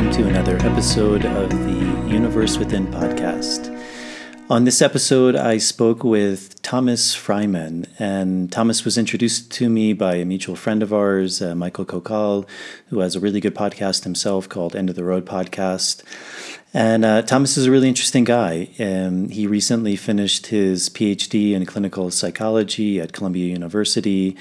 Welcome to another episode of the Universe Within podcast. On this episode, I spoke with Tomas Frymann, and Tomas was introduced to me by a mutual friend of ours, uh, Michael Kokal, who has a really good podcast himself called End of the Road Podcast. And uh, Tomas is a really interesting guy. Um, he recently finished his PhD in clinical psychology at Columbia University,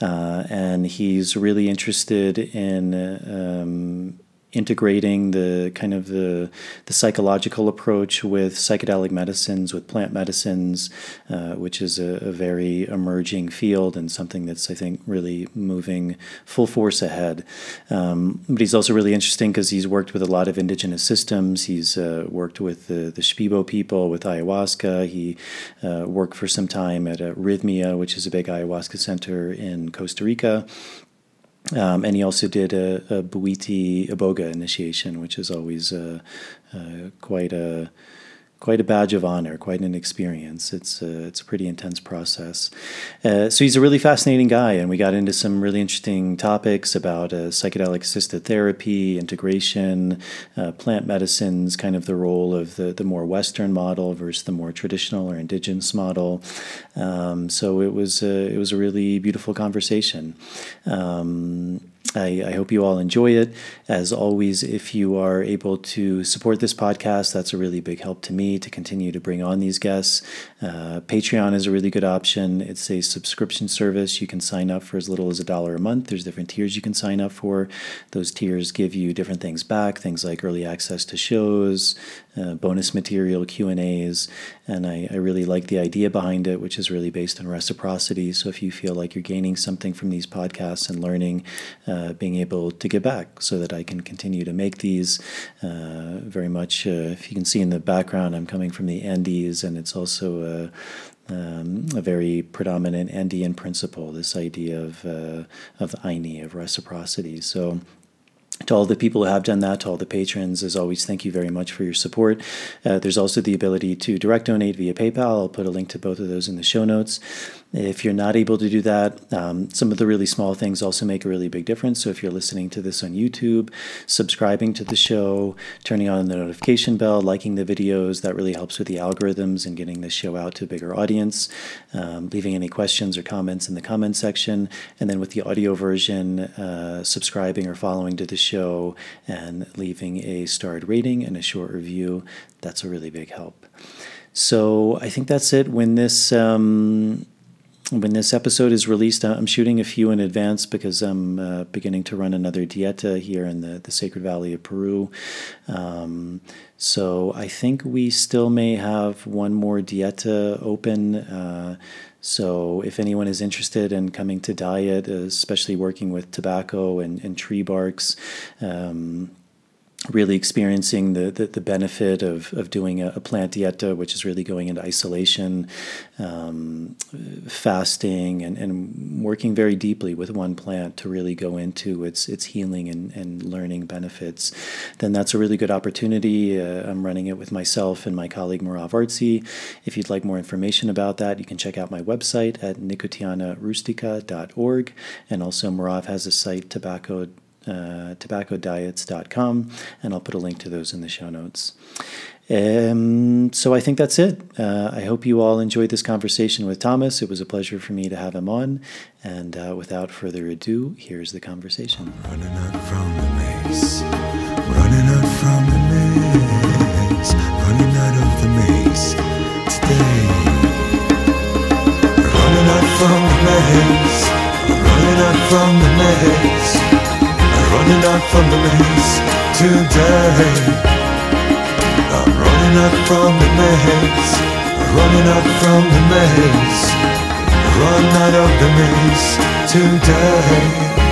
uh, and he's really interested in um, integrating the kind of the, the psychological approach with psychedelic medicines, with plant medicines, uh, which is a, a, very emerging field and something that's, I think, really moving full force ahead. Um, but he's also really interesting because he's worked with a lot of indigenous systems. He's uh, worked with the, the Shipibo people, with ayahuasca. He uh, worked for some time at Rhythmia, which is a big ayahuasca center in Costa Rica. Um, and he also did a, a Bwiti Iboga initiation, which is always uh, uh, quite a quite a badge of honor, quite an experience. It's a, it's a pretty intense process. Uh, so he's a really fascinating guy, and we got into some really interesting topics about uh, psychedelic assisted therapy, integration, uh, plant medicines, kind of the role of the, the more Western model versus the more traditional or indigenous model. Um, so it was a, it was a really beautiful conversation. Um, I, I, hope you all enjoy it. As always, if you are able to support this podcast, that's a really big help to me to continue to bring on these guests. Uh, Patreon is a really good option. It's a subscription service. You can sign up for as little as a dollar a month. There's different tiers you can sign up for. Those tiers give you different things back, things like early access to shows, uh, bonus material, Q and A's, and I, really like the idea behind it, which is really based on reciprocity. So if you feel like you're gaining something from these podcasts and learning. Uh, uh, being able to give back so that I can continue to make these. Uh, very much, uh, if you can see in the background, I'm coming from the Andes, and it's also a, um, a very predominant Andean principle, this idea of, uh, of Ayni, of reciprocity. So to all the people who have done that, to all the patrons, as always, thank you very much for your support. Uh, there's also the ability to direct donate via PayPal. I'll put a link to both of those in the show notes. If you're not able to do that, um, some of the really small things also make a really big difference. So if you're listening to this on YouTube, subscribing to the show, turning on the notification bell, liking the videos, that really helps with the algorithms and getting the show out to a bigger audience. Um, leaving any questions or comments in the comment section. And then with the audio version, uh, subscribing or following to the show and leaving a starred rating and a short review. That's a really big help. So I think that's it. When this um, when this episode is released, I'm shooting a few in advance because I'm uh, beginning to run another dieta here in the, the Sacred Valley of Peru. Um, so I think we still may have one more dieta open. Uh, so if anyone is interested in coming to diet, especially working with tobacco and, and tree barks, um, really experiencing the, the, the, benefit of, of doing a, a, plant dieta, which is really going into isolation, um, fasting, and, and working very deeply with one plant to really go into its, its healing and, and learning benefits, then that's a really good opportunity. Uh, I'm running it with myself and my colleague Marav Artsy. If you'd like more information about that, you can check out my website at nicotianarustica.org. And also, Marav has a site, tobacco uh, tobaccodiets.com, and I'll put a link to those in the show notes. Um, so I think that's it. Uh, I hope you all enjoyed this conversation with Tomas. It was a pleasure for me to have him on. And uh, without further ado, here's the conversation. Running out from the maze, running out from the maze, running out of the maze today. Running out from the maze, running out from the maze running out from the maze today. I'm running out from the maze, running out from the maze, run out of the maze today.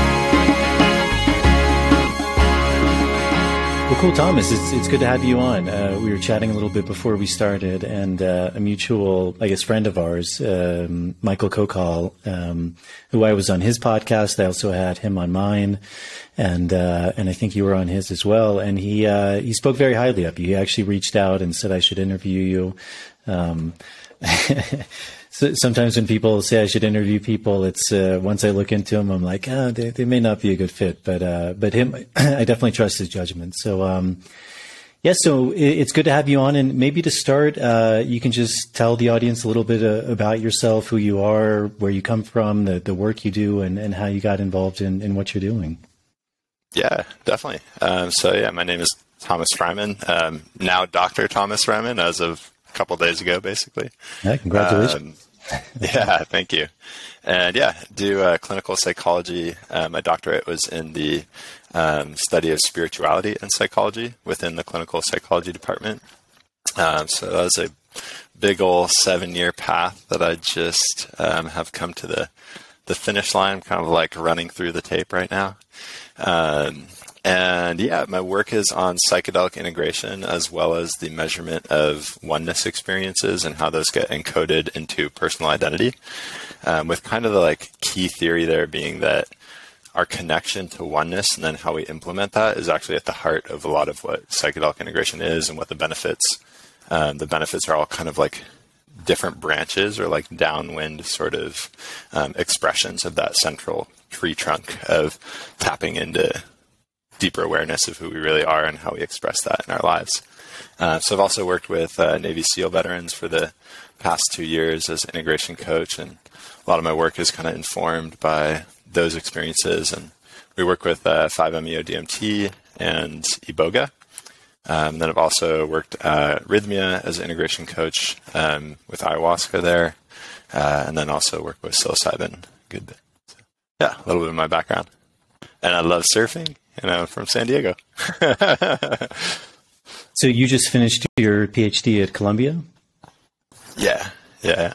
Well, cool, Tomas. It's, it's good to have you on. Uh, we were chatting a little bit before we started, and uh, a mutual, I guess, friend of ours, um, Michael Kokal, um, who I was on his podcast. I also had him on mine, and uh, and I think you were on his as well. And he uh, he spoke very highly of you. He actually reached out and said I should interview you. Um, so sometimes when people say I should interview people, it's uh, once I look into them, I'm like, oh, they, they may not be a good fit. But uh, but him, I definitely trust his judgment. So um, yeah, so it's good to have you on, and maybe to start, uh, you can just tell the audience a little bit uh, about yourself, who you are, where you come from, the the work you do, and and how you got involved in in what you're doing. Yeah, definitely. Um, so yeah, my name is Tomas Frymann, um, now Dr. Tomas Frymann as of a couple days ago, basically. Yeah, congratulations. Um, yeah, thank you. And yeah, do uh, clinical psychology. Uh, my doctorate was in the um, study of spirituality and psychology within the clinical psychology department. Um, so that was a big old seven year path that I just um, have come to the the finish line. I'm kind of like running through the tape right now. Um, and yeah, my work is on psychedelic integration as well as the measurement of oneness experiences and how those get encoded into personal identity. Um, with kind of the like key theory there being that our connection to oneness and then how we implement that is actually at the heart of a lot of what psychedelic integration is and what the benefits. Um, the benefits are all kind of like different branches or like downwind sort of um, expressions of that central tree trunk of tapping into deeper awareness of who we really are and how we express that in our lives. Uh, so I've also worked with uh, Navy SEAL veterans for the past two years as integration coach, and a lot of my work is kind of informed by those experiences. And we work with uh, 5-MeO-DMT and Iboga. Um, then I've also worked at Rhythmia as an integration coach um, with ayahuasca there, uh, and then also work with psilocybin. Good. So, yeah, a little bit of my background. And I love surfing and I'm from San Diego. so you just finished your PhD at Columbia? Yeah, yeah.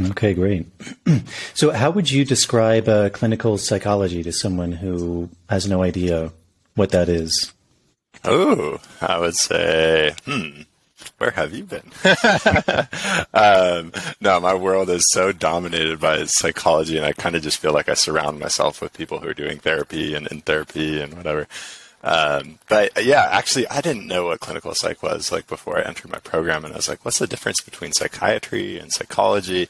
Okay, great. so, how would you describe uh, clinical psychology to someone who has no idea what that is? Oh, I would say, hmm, where have you been? um, no, my world is so dominated by psychology, and I kind of just feel like I surround myself with people who are doing therapy and in therapy and whatever. Um, but yeah, actually, I didn't know what clinical psych was like before I entered my program, and I was like, "What's the difference between psychiatry and psychology?"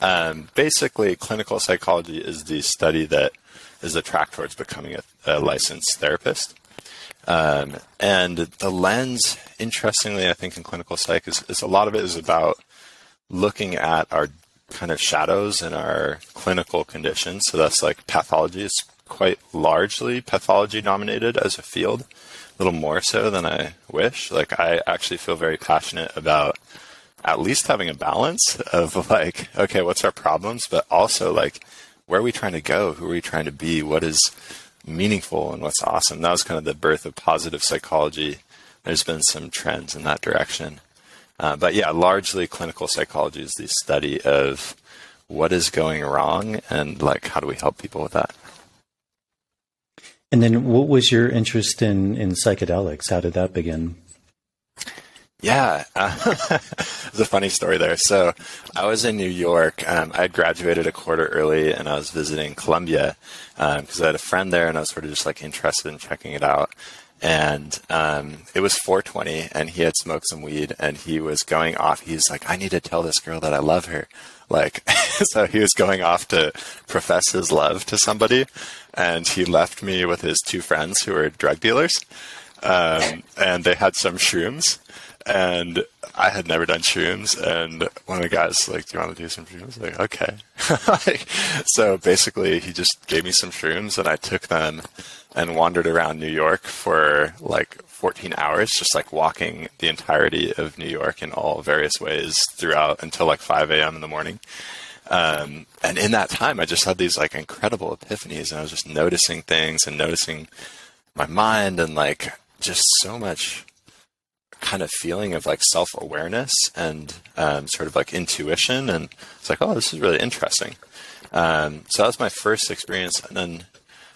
Um, basically, clinical psychology is the study that is the track towards becoming a, a licensed therapist. Um, and the lens, interestingly, I think in clinical psych is, is a lot of it is about looking at our kind of shadows in our clinical conditions. So that's like pathology is quite largely pathology dominated as a field, a little more so than I wish. Like I actually feel very passionate about at least having a balance of like, okay, what's our problems, but also like, where are we trying to go? Who are we trying to be? What is meaningful and what's awesome. That was kind of the birth of positive psychology. There's been some trends in that direction. Uh, but yeah, largely clinical psychology is the study of what is going wrong and like how do we help people with that. And then what was your interest in, in psychedelics? How did that begin? Yeah, uh, it's a funny story there. So I was in New York. Um, I had graduated a quarter early, and I was visiting Columbia because um, I had a friend there, and I was sort of just like interested in checking it out. And um, it was 420, and he had smoked some weed, and he was going off. He's like, "I need to tell this girl that I love her." Like, so he was going off to profess his love to somebody, and he left me with his two friends who were drug dealers. Um, and they had some shrooms and I had never done shrooms, and one of the guys like, "Do you want to do some shrooms?" Like, okay. so basically, he just gave me some shrooms, and I took them and wandered around New York for like 14 hours, just like walking the entirety of New York in all various ways throughout until like 5 a.m. in the morning. Um, and in that time, I just had these like incredible epiphanies, and I was just noticing things and noticing my mind and like just so much kind of feeling of like self awareness and um, sort of like intuition. And it's like, oh, this is really interesting. Um, so that was my first experience. And then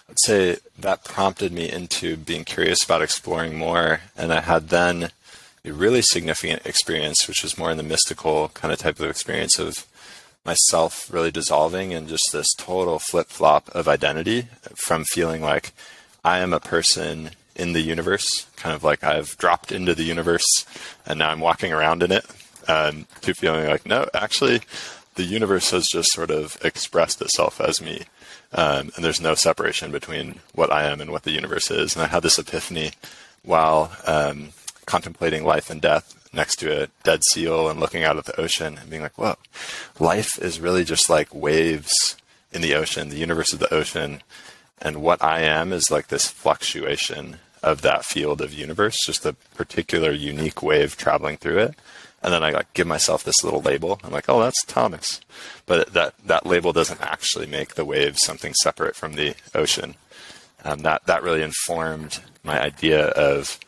I'd say that prompted me into being curious about exploring more. And I had then a really significant experience, which was more in the mystical kind of type of experience of myself really dissolving and just this total flip flop of identity from feeling like I am a person in the universe, kind of like I've dropped into the universe and now I'm walking around in it, um, to feeling like, no, actually, the universe has just sort of expressed itself as me. Um, and there's no separation between what I am and what the universe is. And I had this epiphany while um, contemplating life and death next to a dead seal and looking out at the ocean and being like, whoa, life is really just like waves in the ocean. The universe of the ocean. And what I am is like this fluctuation of that field of universe, just a particular unique wave traveling through it. And then I like give myself this little label. I'm like, oh, that's Tomas. But that, that label doesn't actually make the wave something separate from the ocean. Um, that, that really informed my idea of,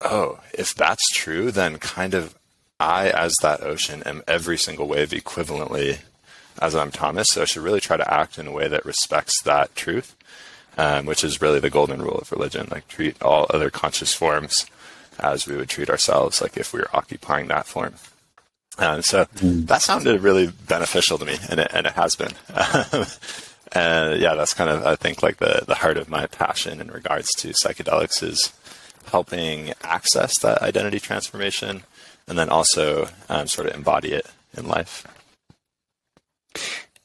oh, if that's true, then kind of I, as that ocean, am every single wave equivalently as I'm Tomas. So I should really try to act in a way that respects that truth, um, which is really the golden rule of religion. Like treat all other conscious forms as we would treat ourselves, like if we were occupying that form. And so mm. that sounded really beneficial to me, and it, and it has been. and yeah, that's kind of I think like the the heart of my passion in regards to psychedelics is helping access that identity transformation, and then also um, sort of embody it in life.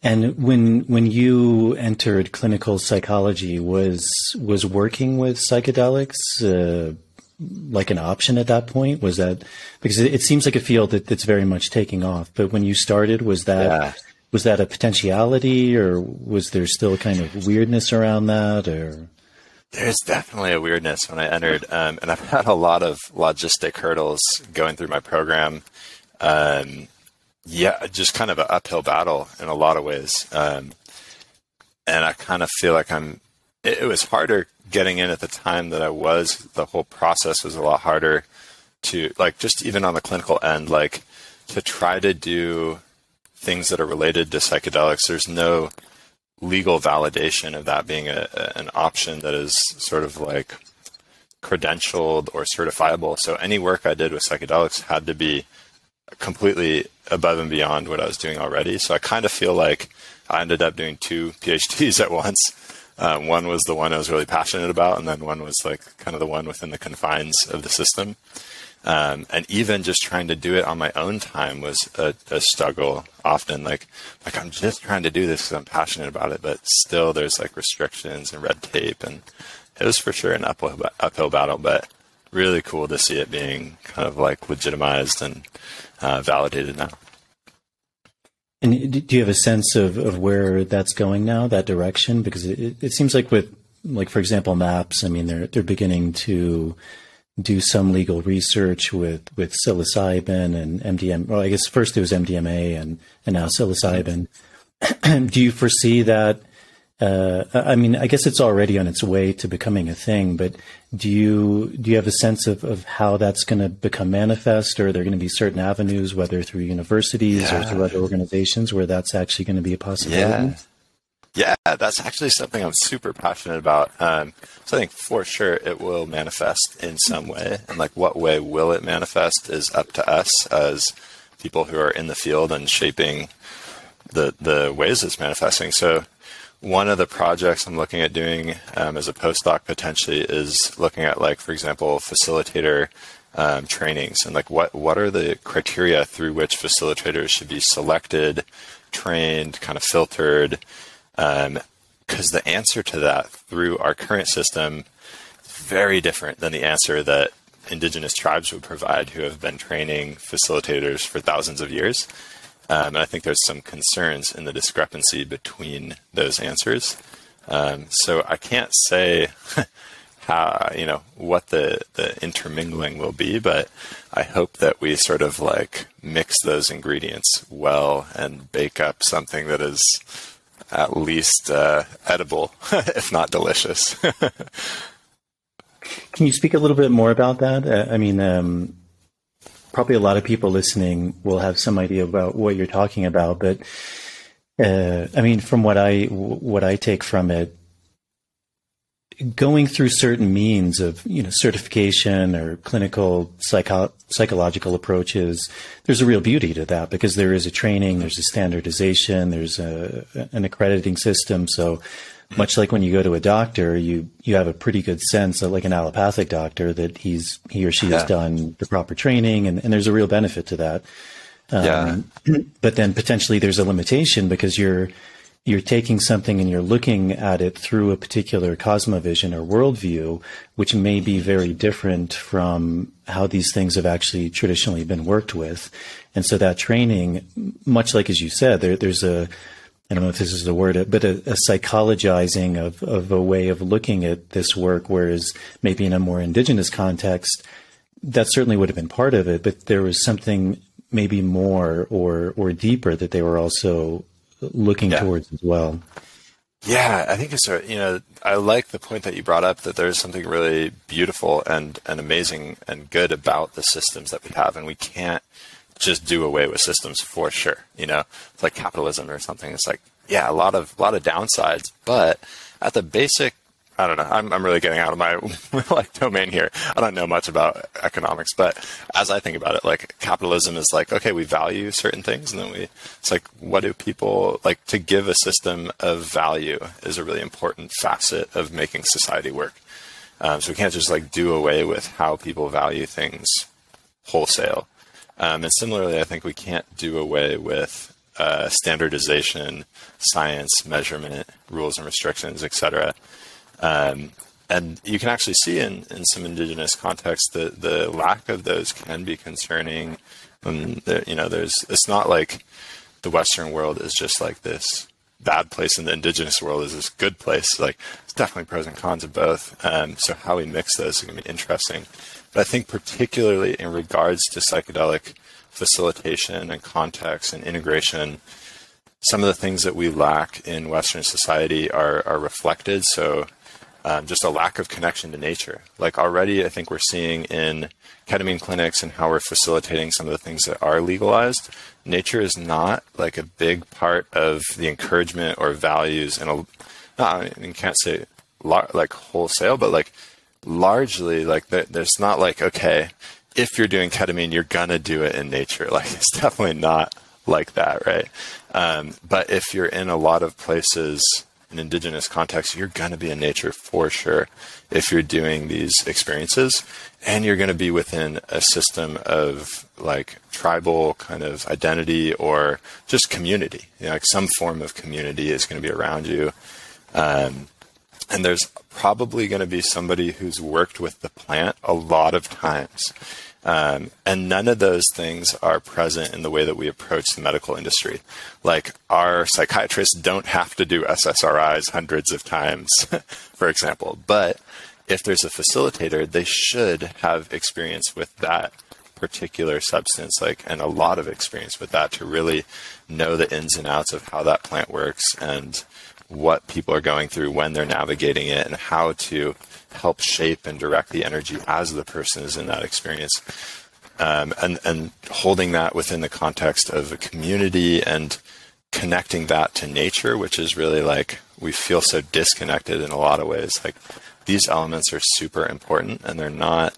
And when when you entered clinical psychology, was was working with psychedelics uh, like an option at that point? Was that because it, it, seems like a field that, that's very much taking off? But when you started, was that yeah. was that a potentiality, or was there still kind of weirdness around that, or? There's definitely a weirdness when I entered, um, and I've had a lot of logistic hurdles going through my program. Um, yeah, just kind of an uphill battle in a lot of ways. Um, and I kind of feel like I'm, it, it, was harder getting in at the time that I was. The whole process was a lot harder to, like, just even on the clinical end, like, to try to do things that are related to psychedelics. There's no legal validation of that being a, a, an option that is sort of like credentialed or certifiable. So any work I did with psychedelics had to be completely above and beyond what I was doing already. So I kind of feel like I ended up doing two PhDs at once. Um, one was the one I was really passionate about, and then one was like kind of the one within the confines of the system. Um, and even just trying to do it on my own time was a, a struggle. Often, like like I'm just trying to do this because I'm passionate about it, but still there's like restrictions and red tape, and it was for sure an uphill uphill battle. But really cool to see it being kind of like legitimized and uh, Uh, validated now. And do you have a sense of, where that's going now, that direction? Because it, it seems like with, like for example, MAPS. I mean, they're they're beginning to do some legal research with with psilocybin and MDMA. Well, I guess first it was MDMA and and now psilocybin. do you foresee that uh, I mean, I guess it's already on its way to becoming a thing, but do you do you have a sense of, of how that's going to become manifest, or are there going to be certain avenues, whether through universities yeah. or through other organizations, where that's actually going to be a possibility? Yeah. Yeah, that's actually something I'm super passionate about. Um, so I think for sure it will manifest in some way, and like what way will it manifest is up to us as people who are in the field and shaping the the ways it's manifesting. So one of the projects I'm looking at doing um, as a postdoc potentially is looking at, like, for example, facilitator um, trainings and like what what are the criteria through which facilitators should be selected, trained, kind of filtered, because um, the answer to that through our current system is very different than the answer that indigenous tribes would provide who have been training facilitators for thousands of years. Um, and I think there's some concerns in the discrepancy between those answers. Um, so I can't say how you know what the the intermingling will be, but I hope that we sort of like mix those ingredients well and bake up something that is at least uh, edible, if not delicious. Can you speak a little bit more about that? Uh, I mean, um, probably a lot of people listening will have some idea about what you're talking about, but uh, I mean, from what I what I take from it, going through certain means of you know certification or clinical psycho- psychological approaches, there's a real beauty to that because there is a training, there's a standardization, there's a, an accrediting system. So much like when you go to a doctor, you you have a pretty good sense, of, like an allopathic doctor, that he's he or she yeah. has done the proper training, and, and there's a real benefit to that. Um, yeah. But then potentially there's a limitation because you're you're taking something and you're looking at it through a particular cosmovision or worldview, which may be very different from how these things have actually traditionally been worked with. And so that training, much like as you said, there, there's a I don't know if this is the word, but a, a, psychologizing of, of a way of looking at this work, whereas maybe in a more indigenous context, that certainly would have been part of it, but there was something maybe more or or deeper that they were also looking yeah. towards as well. Yeah, I think it's a, you know I like the point that you brought up that there's something really beautiful and and amazing and good about the systems that we have, and we can't just do away with systems for sure. You know, it's like capitalism or something. It's like yeah, a lot of a lot of downsides, but at the basic I don't know. I'm, I'm really getting out of my like domain here. I don't know much about economics, but as I think about it, like capitalism is like, okay, we value certain things, and then we, it's like, what do people like to give a system of value is a really important facet of making society work. Um, so we can't just like do away with how people value things wholesale. Um, and similarly, I think we can't do away with uh, standardization, science, measurement, rules and restrictions, etc. Um, and you can actually see in, in some indigenous contexts that the lack of those can be concerning. And you know, there's it's not like the Western world is just like this bad place, and the indigenous world is this good place. Like it's definitely pros and cons of both. Um, so how we mix those is going to be interesting. But I think particularly in regards to psychedelic facilitation and context and integration, some of the things that we lack in Western society are, are reflected. So um, just a lack of connection to nature. Like already, I think we're seeing in ketamine clinics and how we're facilitating some of the things that are legalized. Nature is not like a big part of the encouragement or values, and I can't say like wholesale, but like largely, like there's not like okay, if you're doing ketamine, you're gonna do it in nature. Like it's definitely not like that, right? Um, but if you're in a lot of places in indigenous context, you're to be in nature for sure if you're doing these experiences. And you're to be within a system of like tribal kind of identity or just community. You know, like some form of community is to be around you. Um, and there's probably going to be somebody who's worked with the plant a lot of times um, and none of those things are present in the way that we approach the medical industry. Like our psychiatrists don't have to do SSRIs hundreds of times, for example. But if there's a facilitator, they should have experience with that particular substance, like, and a lot of experience with that to really know the ins and outs of how that plant works and what people are going through when they're navigating it and how to help shape and direct the energy as the person is in that experience. Um, and, and holding that within the context of a community and connecting that to nature, which is really like we feel so disconnected in a lot of ways. Like these elements are super important and they're not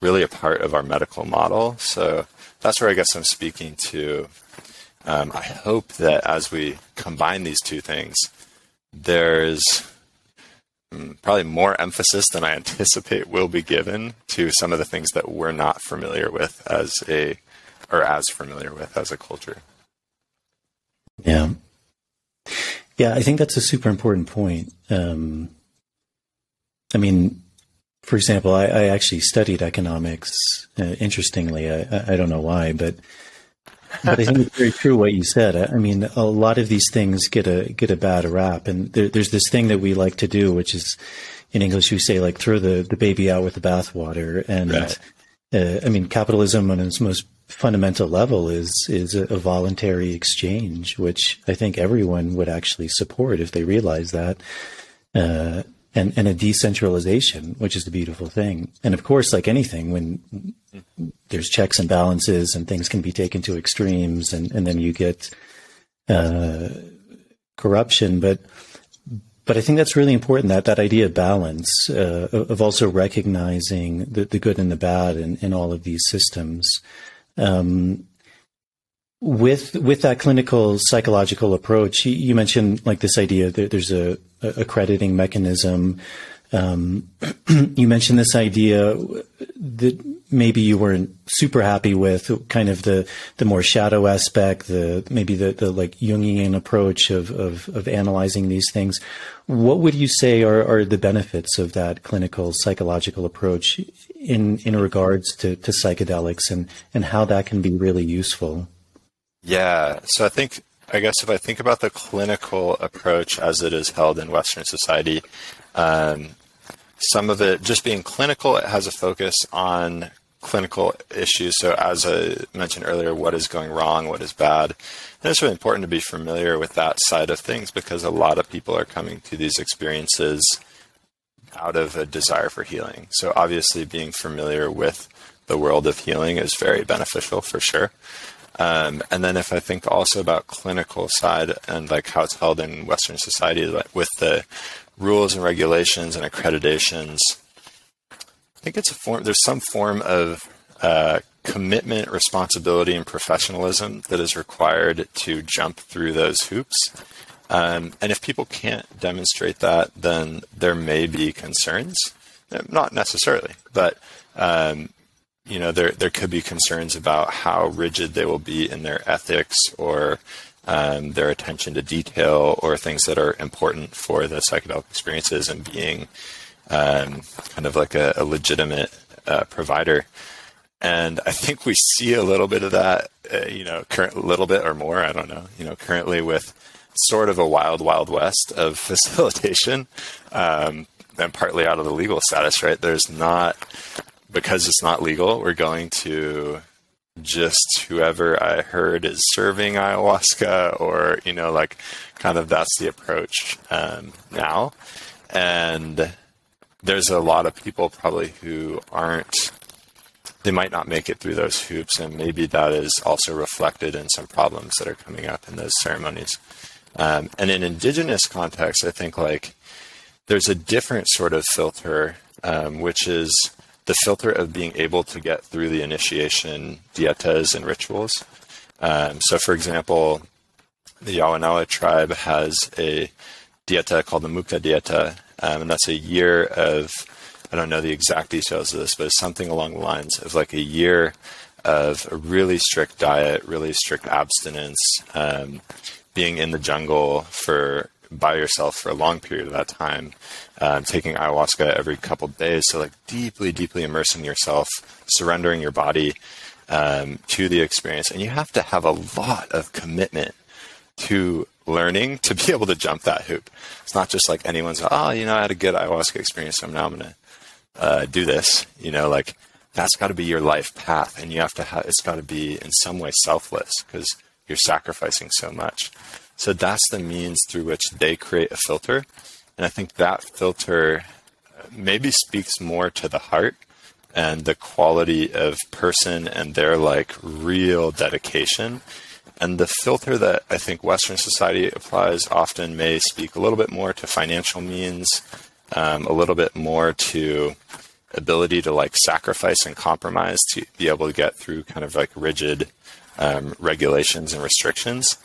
really a part of our medical model. So that's where I guess I'm speaking to. Um, I hope that as we combine these two things, there's mm, probably more emphasis than I anticipate will be given to some of the things that we're not familiar with as a or as familiar with as a culture. Yeah. Yeah, I think that's a super important point. Um, I mean, for example, I, I actually studied economics. Uh, interestingly, I, I, don't know why, but but I think it's very true what you said. I mean, a lot of these things get a get a bad rap, and there, there's this thing that we like to do, which is in English we say like throw the, the baby out with the bathwater. And right. uh, I mean, capitalism on its most fundamental level is is a, a, voluntary exchange, which I think everyone would actually support if they realize that. Uh, and, and a decentralization, which is the beautiful thing. And of course, like anything, when there's checks and balances and things can be taken to extremes and, and then you get uh, corruption. But but I think that's really important that that idea of balance uh, of also recognizing the, the good and the bad in, in all of these systems. Um, with with that clinical psychological approach, you, mentioned like this idea that there's a, a accrediting mechanism. Um, you mentioned this idea that maybe you weren't super happy with kind of the the more shadow aspect, the maybe the the like Jungian approach of of, of analyzing these things. What would you say are, are the benefits of that clinical psychological approach in in regards to, to psychedelics and and how that can be really useful? Yeah, so I think I guess if I think about the clinical approach as it is held in Western society, um, some of it just being clinical, it has a focus on clinical issues. So, as I mentioned earlier, what is going wrong, what is bad. And it's really important to be familiar with that side of things because a lot of people are coming to these experiences out of a desire for healing. So, obviously, being familiar with the world of healing is very beneficial for sure. Um, and then, if I think also about clinical side and like how it's held in Western society, like with the rules and regulations and accreditations, I think it's a form. There's some form of uh, commitment, responsibility, and professionalism that is required to jump through those hoops. Um, and if people can't demonstrate that, then there may be concerns. Not necessarily, but um, you know there there could be concerns about how rigid they will be in their ethics or um, their attention to detail or things that are important for the psychedelic experiences and being um, kind of like a, a legitimate uh, provider. And I think we see a little bit of that, uh, you know, current a little bit or more. I don't know, you know, currently with sort of a wild, wild west of facilitation, um, and partly out of the legal status. Right? There's not because it's not legal. We're going to just whoever I heard is serving ayahuasca, or you know, like kind of that's the approach um, now, and there's a lot of people probably who aren't they might not make it through those hoops and maybe that is also reflected in some problems that are coming up in those ceremonies um, and in indigenous context i think like there's a different sort of filter um, which is the filter of being able to get through the initiation dietas and rituals. Um, so for example the Yawanawa tribe has a dieta called the Muka dieta, um, and that's a year of I don't know the exact details of this, but it's something along the lines of like a year of a really strict diet, really strict abstinence, um, being in the jungle for by yourself for a long period of that time, um, taking ayahuasca every couple days, so like deeply, deeply immersing yourself, surrendering your body um, to the experience, and you have to have a lot of commitment to learning to be able to jump that hoop. It's not just like anyone's, oh, you know, I had a good ayahuasca experience, so now I'm going to uh, do this. You know, like that's got to be your life path, and you have to have it's got to be in some way selfless because you're sacrificing so much. So that's the means through which they create a filter, and I think that filter uh, maybe speaks more to the heart and the quality of person and their like real dedication and the filter that I think Western society applies often may speak a little bit more to financial means, um, a little bit more to ability to like sacrifice and compromise to be able to get through kind of like rigid um, regulations and restrictions.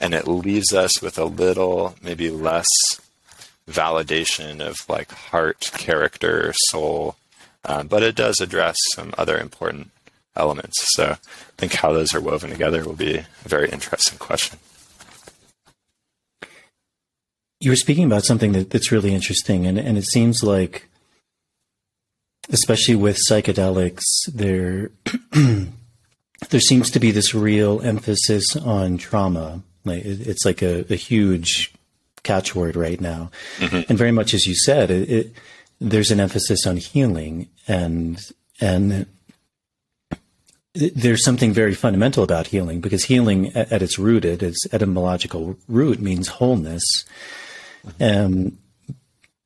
And it leaves us with a little, maybe less validation of like heart, character, soul. Um, but it does address some other important elements. So I think how those are woven together will be a very interesting question. You were speaking about something that, that's really interesting, and, and it seems like, especially with psychedelics, there there seems to be this real emphasis on trauma. Like it, it's like a, a, huge catchword right now, mm-hmm. and very much as you said, it, it, there's an emphasis on healing and and there's something very fundamental about healing because healing at, at its root, at its etymological root, means wholeness. Um,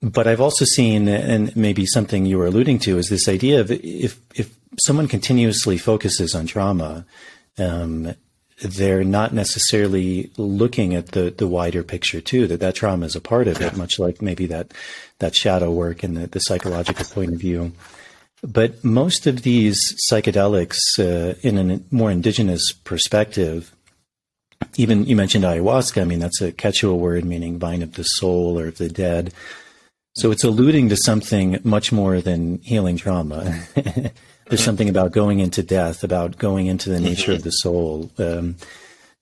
but I've also seen, and maybe something you were alluding to, is this idea of if if someone continuously focuses on trauma, um, they're not necessarily looking at the the wider picture too. That that trauma is a part of it, much like maybe that that shadow work and the, the psychological point of view. But most of these psychedelics, uh, in a more indigenous perspective, even you mentioned ayahuasca. I mean, that's a Quechua word meaning vine of the soul or of the dead. So it's alluding to something much more than healing trauma. There's something about going into death, about going into the nature of the soul. Um,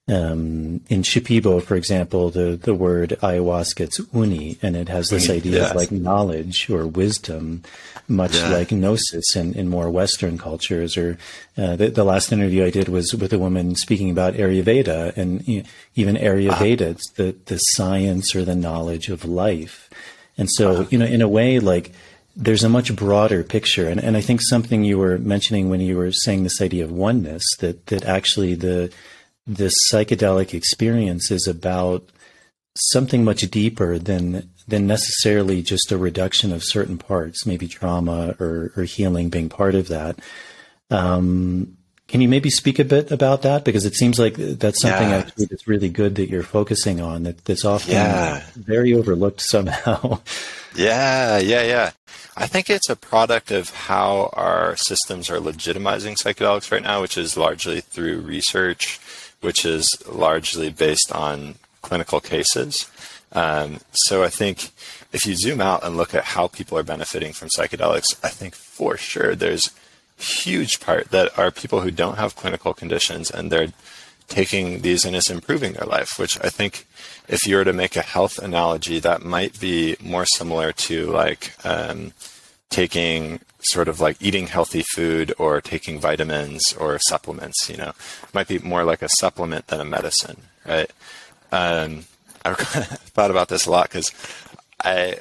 um, in Shipibo, for example, the, the word ayahuasca, it's oni, and it has this idea yes. of like knowledge or wisdom, much yeah. like gnosis in, in more Western cultures. Or uh, the, the, last interview I did was with a woman speaking about Ayurveda, and you know, even Ayurveda, uh-huh. it's the, the science or the knowledge of life. And so, uh-huh. you know, in a way, like there's a much broader picture. And, and I think something you were mentioning when you were saying this idea of oneness, that, that actually the, this psychedelic experience is about something much deeper than than necessarily just a reduction of certain parts, maybe trauma or, or healing being part of that. Um, can you maybe speak a bit about that? Because it seems like that's something yeah. actually that's really good that you're focusing on that, that's often yeah. very overlooked somehow. yeah, yeah, yeah. I think it's a product of how our systems are legitimizing psychedelics right now, which is largely through research which is largely based on clinical cases. Um, so I think if you zoom out and look at how people are benefiting from psychedelics, I think for sure there's huge part that are people who don't have clinical conditions and they're taking these and it's improving their life, which I think if you were to make a health analogy, that might be more similar to like um, taking sort of like eating healthy food or taking vitamins or supplements, you know, might be more like a supplement than a medicine, right? Um, I've thought about this a lot because I,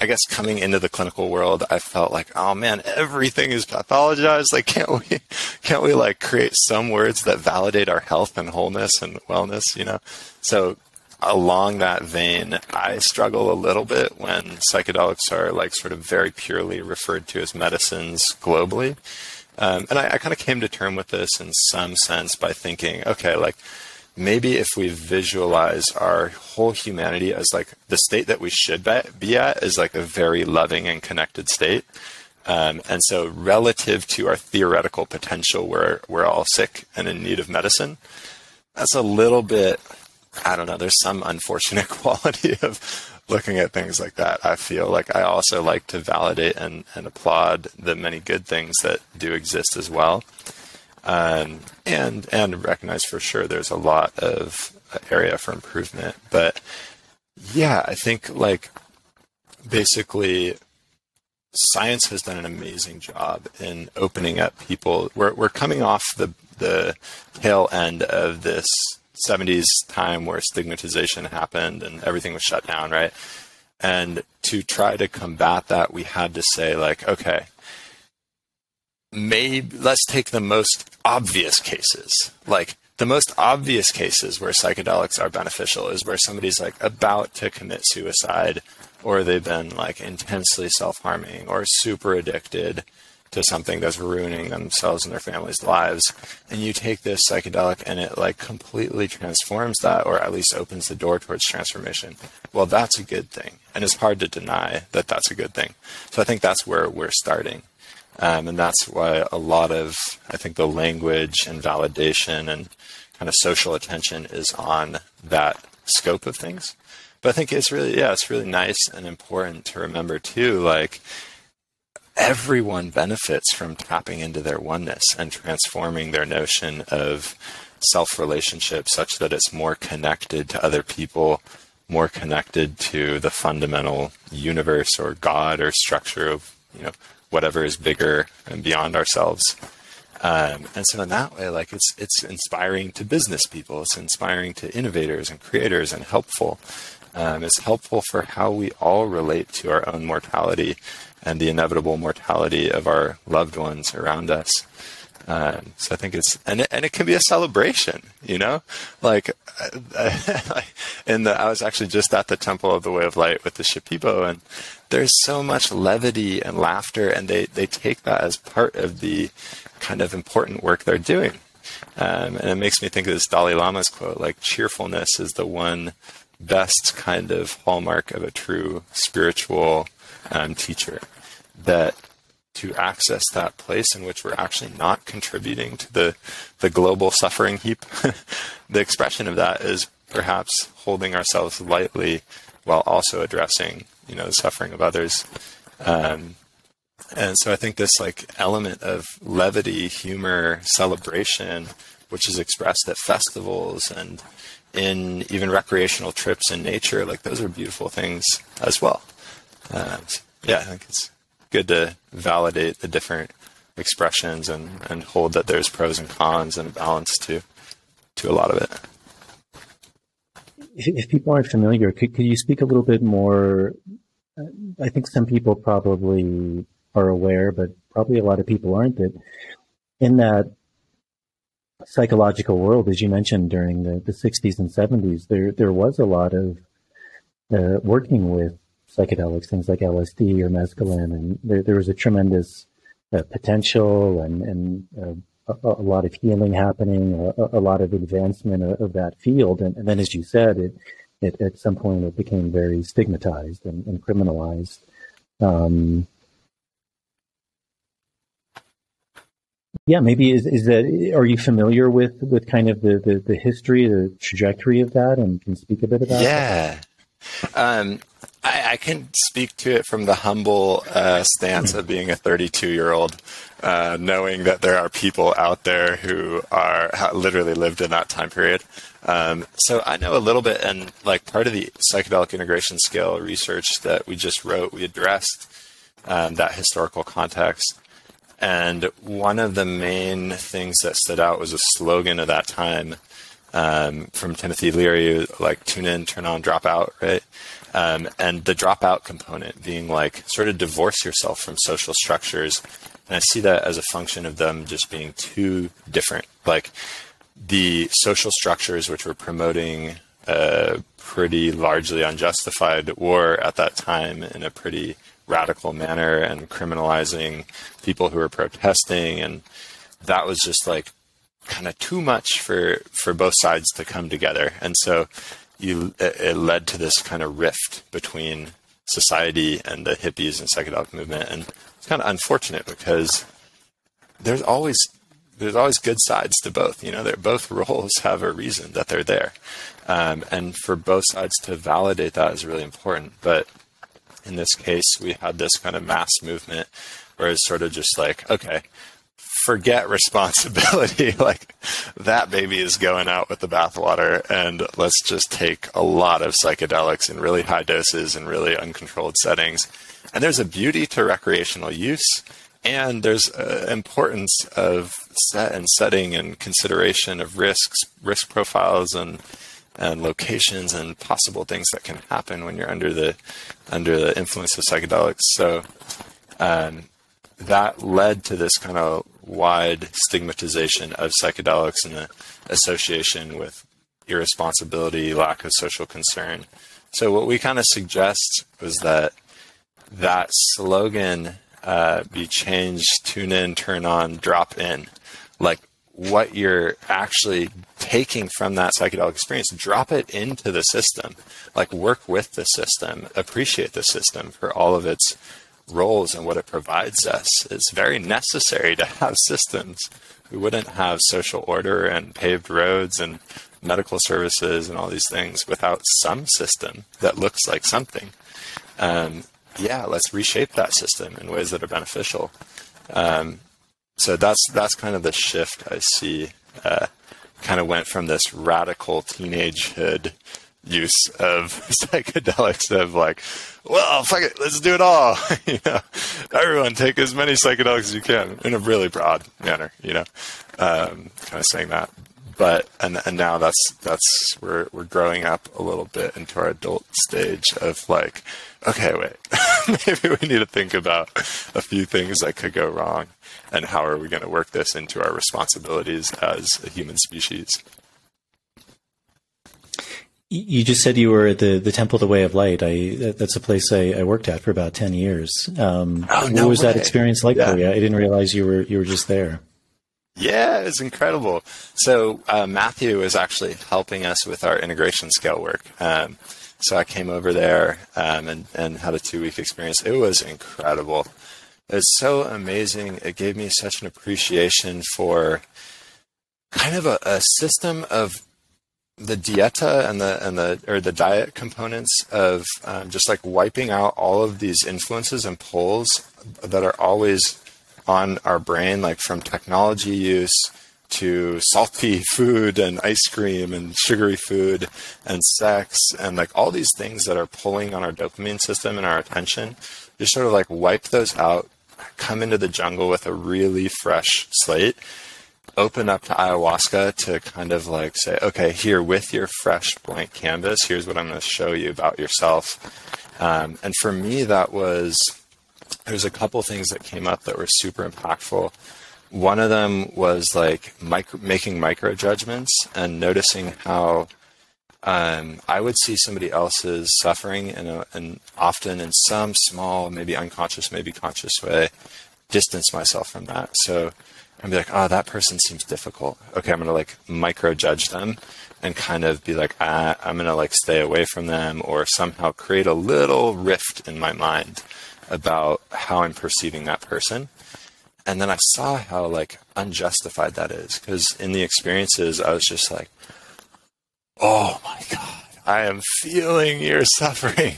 I guess coming into the clinical world, I felt like, oh man, everything is pathologized. Like, can't we, can't we like create some words that validate our health and wholeness and wellness, you know? So along that vein, I struggle a little bit when psychedelics are like sort of very purely referred to as medicines globally. Um, and I, I kind of came to term with this in some sense by thinking, okay, like maybe if we visualize our whole humanity as like the state that we should be at is like a very loving and connected state. Um, and so relative to our theoretical potential, we're, we're all sick and in need of medicine. That's a little bit I don't know, there's some unfortunate quality of looking at things like that. I feel like I also like to validate and, and applaud the many good things that do exist as well. Um, and and recognize for sure there's a lot of area for improvement. But yeah, I think like basically science has done an amazing job in opening up people. We're we're coming off the the tail end of this 70s time where stigmatization happened and everything was shut down, right? And to try to combat that, we had to say, like, okay, maybe let's take the most obvious cases. Like, the most obvious cases where psychedelics are beneficial is where somebody's like about to commit suicide or they've been like intensely self harming or super addicted to something that's ruining themselves and their families' lives. And you take this psychedelic and it like completely transforms that, or at least opens the door towards transformation. Well, that's a good thing. And it's hard to deny that that's a good thing. So I think that's where we're starting. Um, and that's why a lot of, I think, the language and validation and kind of social attention is on that scope of things. But I think it's really, yeah, it's really nice and important to remember too, like, everyone benefits from tapping into their oneness and transforming their notion of self relationship such that it's more connected to other people, more connected to the fundamental universe or God or structure of you know whatever is bigger and beyond ourselves. Um, and so in that way, like it's it's inspiring to business people, it's inspiring to innovators and creators and helpful. Um, it's helpful for how we all relate to our own mortality and the inevitable mortality of our loved ones around us. Um, so I think it's and it, and it can be a celebration, you know, like, the I was actually just at the Temple of the Way of Light with the Shipibo, and there's so much levity and laughter, and they they take that as part of the kind of important work they're doing. Um, and it makes me think of this Dalai Lama's quote, like cheerfulness is the one best kind of hallmark of a true spiritual um, teacher that to access that place in which we're actually not contributing to the, the global suffering heap, the expression of that is perhaps holding ourselves lightly while also addressing you know, the suffering of others. Um, and so I think this like element of levity, humor, celebration, which is expressed at festivals and in even recreational trips in nature, like those are beautiful things as well. Uh, yeah, I think it's good to validate the different expressions and, and hold that there's pros and cons and balance to to a lot of it. If people aren't familiar, could, could you speak a little bit more? I think some people probably are aware, but probably a lot of people aren't. That in that psychological world, as you mentioned during the, the 60s and 70s, there there was a lot of uh, working with psychedelics, things like LSD or mescaline, and there, there was a tremendous uh, potential and, and uh, a, a, lot of healing happening, a, a lot of advancement of, of that field. And, and, then, as you said, it, it, at some point it became very stigmatized and, and criminalized. Um, yeah, maybe is, is that, are you familiar with, with kind of the, the, the history, the trajectory of that and can speak a bit about yeah. Um, I, I, can speak to it from the humble uh, stance of being a 32 year old, uh, knowing that there are people out there who are literally lived in that time period. Um, so I know a little bit, and like part of the psychedelic integration scale research that we just wrote, we addressed um, that historical context. And one of the main things that stood out was a slogan of that time um, from Timothy Leary, like tune in, turn on, drop out, right? Um, and the dropout component being like sort of divorce yourself from social structures. And I see that as a function of them just being too different. Like the social structures, which were promoting a pretty largely unjustified war at that time in a pretty radical manner and criminalizing people who were protesting. And that was just like kind of too much for for both sides to come together, and so you it led to this kind of rift between society and the hippies and psychedelic movement, and it's kind of unfortunate because there's always there's always good sides to both. You know, they're, both roles have a reason that they're there, um, and for both sides to validate that is really important. But in this case, we had this kind of mass movement where it's sort of just like, okay, forget responsibility. like that baby is going out with the bathwater, and let's just take a lot of psychedelics in really high doses and really uncontrolled settings. And there's a beauty to recreational use, and there's an importance of set and setting and consideration of risks, risk profiles, and and locations and possible things that can happen when you're under the under the influence of psychedelics. So. Um, that led to this kind of wide stigmatization of psychedelics and the association with irresponsibility, lack of social concern. So what we kind of suggest was that that slogan uh, be changed: "Tune in, turn on, drop in." Like what you're actually taking from that psychedelic experience, drop it into the system. Like work with the system, appreciate the system for all of its roles and what it provides us. It's very necessary to have systems. We wouldn't have social order and paved roads and medical services and all these things without some system that looks like something. Um, yeah, let's reshape that system in ways that are beneficial. Um, so that's that's kind of the shift I see. Uh, kind of went from this radical teenagehood use of psychedelics of like, well, fuck it, let's do it all. you know, everyone take as many psychedelics as you can in a really broad manner. You know, um, kind of saying that. But and and now that's that's we're we're growing up a little bit into our adult stage of like, okay, wait, maybe we need to think about a few things that could go wrong, and how are we going to work this into our responsibilities as a human species. You just said you were at the, the Temple of the Way of Light. I that's a place I, I worked at for about ten years. Um, oh, no what was way. that experience like yeah. for you? I didn't realize you were you were just there. Yeah, it's incredible. So uh, Matthew is actually helping us with our integration scale work. Um, so I came over there um, and and had a two week experience. It was incredible. It's so amazing. It gave me such an appreciation for kind of a, a system of the dieta and the and the or the diet components of um, just like wiping out all of these influences and pulls that are always on our brain, like from technology use to salty food and ice cream and sugary food and sex and like all these things that are pulling on our dopamine system and our attention. Just sort of like wipe those out, come into the jungle with a really fresh slate open up to ayahuasca to kind of like say, okay, here with your fresh blank canvas, here's what I'm going to show you about yourself. Um, and for me, that was there's a couple things that came up that were super impactful. One of them was like micro, making micro judgments and noticing how um, I would see somebody else's suffering and often in some small, maybe unconscious, maybe conscious way, distance myself from that. So and be like, oh, that person seems difficult. Okay, I'm gonna like micro judge them and kind of be like, ah, I'm gonna like stay away from them or somehow create a little rift in my mind about how I'm perceiving that person. And then I saw how like unjustified that is because in the experiences, I was just like, oh my God, I am feeling your suffering.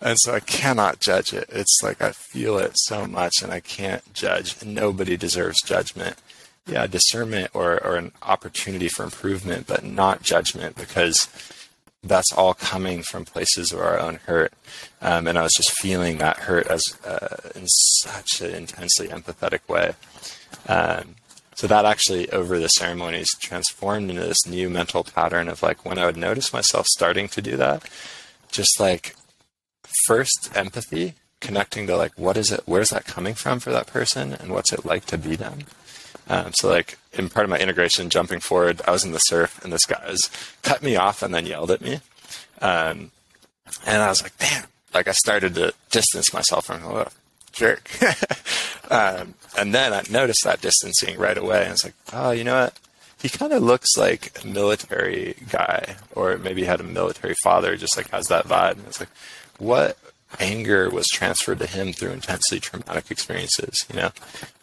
And so I cannot judge it. It's like I feel it so much and I can't judge. Nobody deserves judgment. Yeah, discernment or, or an opportunity for improvement, but not judgment because that's all coming from places of our own hurt. Um, and I was just feeling that hurt as uh, in such an intensely empathetic way. Um, so that actually, over the ceremonies, transformed into this new mental pattern of like when I would notice myself starting to do that, just like first empathy, connecting to like what is it, where's that coming from for that person, and what's it like to be them. Um, so like in part of my integration, jumping forward, I was in the surf and this guy was cut me off and then yelled at me, um, and I was like, damn. Like I started to distance myself from him. Jerk. um, and then I noticed that distancing right away. And it's like, oh, you know what? He kind of looks like a military guy, or maybe had a military father, just like has that vibe. And it's like, what anger was transferred to him through intensely traumatic experiences, you know?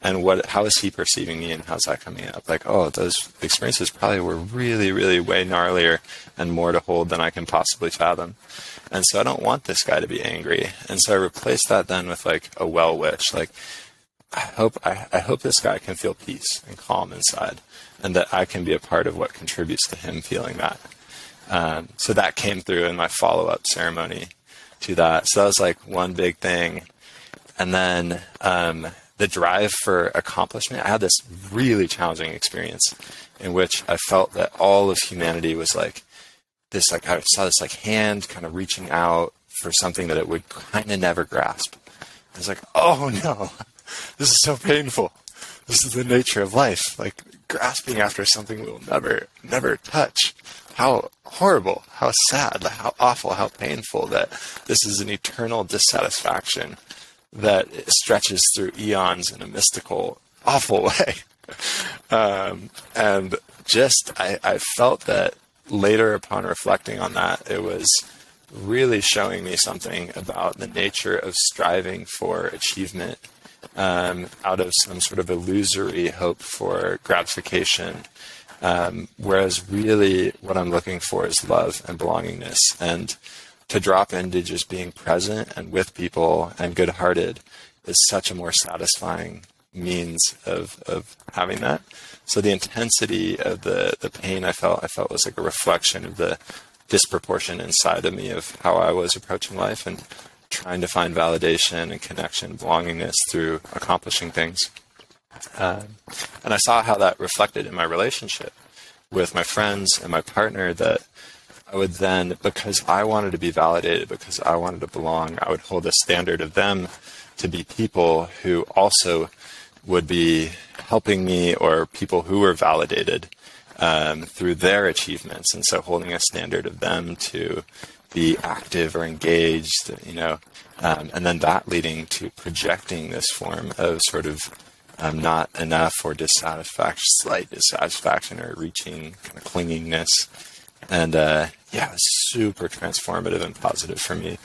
And what how is he perceiving me and how's that coming up? Like, oh, those experiences probably were really, really way gnarlier and more to hold than I can possibly fathom. And so I don't want this guy to be angry. And so I replaced that then with like a well wish. Like, I hope I, I hope this guy can feel peace and calm inside, and that I can be a part of what contributes to him feeling that. Um, so that came through in my follow up ceremony to that. So that was like one big thing, and then um, the drive for accomplishment. I had this really challenging experience in which I felt that all of humanity was like this. Like I saw this like hand kind of reaching out for something that it would kind of never grasp. I was like, oh no, this is so painful. This is the nature of life. Like grasping after something we'll never, never touch. How horrible, how sad, how awful, how painful that this is an eternal dissatisfaction that stretches through eons in a mystical, awful way. Um, and just, I, I felt that later upon reflecting on that, it was really showing me something about the nature of striving for achievement um, out of some sort of illusory hope for gratification. Um, whereas really what I'm looking for is love and belongingness and to drop into just being present and with people and good hearted is such a more satisfying means of, of having that. So the intensity of the, the pain I felt, I felt was like a reflection of the disproportion inside of me of how I was approaching life and trying to find validation and connection, belongingness through accomplishing things. Um, and I saw how that reflected in my relationship with my friends and my partner that I would then, because I wanted to be validated, because I wanted to belong, I would hold a standard of them to be people who also would be helping me or people who were validated um, through their achievements. And so holding a standard of them to be active or engaged, you know, um, and then that leading to projecting this form of sort of um, not enough or dissatisfaction, slight dissatisfaction or reaching kind of clingingness. And uh, yeah, super transformative and positive for me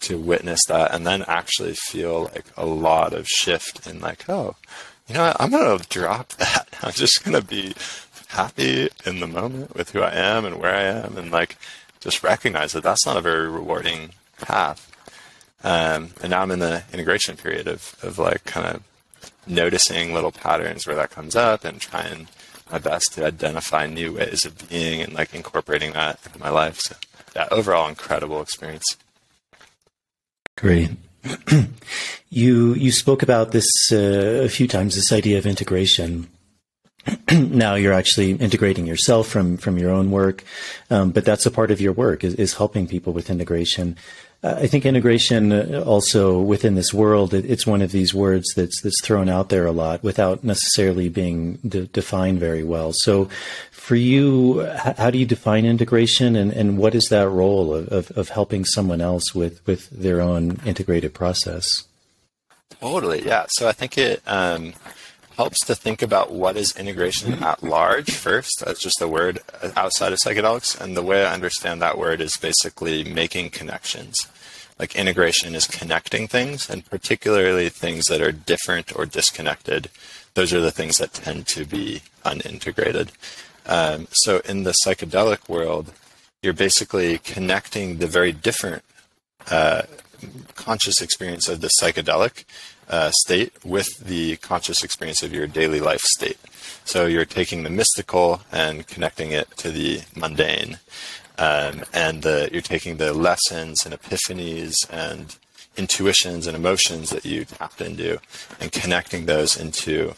to witness that and then actually feel like a lot of shift in like, oh, you know what? I'm going to drop that. I'm just going to be happy in the moment with who I am and where I am, and like just recognize that that's not a very rewarding path. Um, and now I'm in the integration period of, of like kind of noticing little patterns where that comes up and trying my best to identify new ways of being and like incorporating that into my life. So yeah, overall incredible experience. Great. you you spoke about this uh, a few times. This idea of integration. now you're actually integrating yourself from from your own work, um, but that's a part of your work is, is helping people with integration. I think integration uh, also within this world, it's one of these words that's that's thrown out there a lot without necessarily being de- defined very well. So, for you, how do you define integration, and, and what is that role of, of, of helping someone else with with their own integrated process? Totally, yeah. So I think it um, helps to think about what is integration at large first. That's just a word outside of psychedelics. And the way I understand that word is basically making connections. Like integration is connecting things, and particularly things that are different or disconnected. Those are the things that tend to be unintegrated. Um, so in the psychedelic world, you're basically connecting the very different uh, conscious experience of the psychedelic uh, state with the conscious experience of your daily life state. So you're taking the mystical and connecting it to the mundane. Um, and the, you're taking the lessons and epiphanies and intuitions and emotions that you tapped into and connecting those into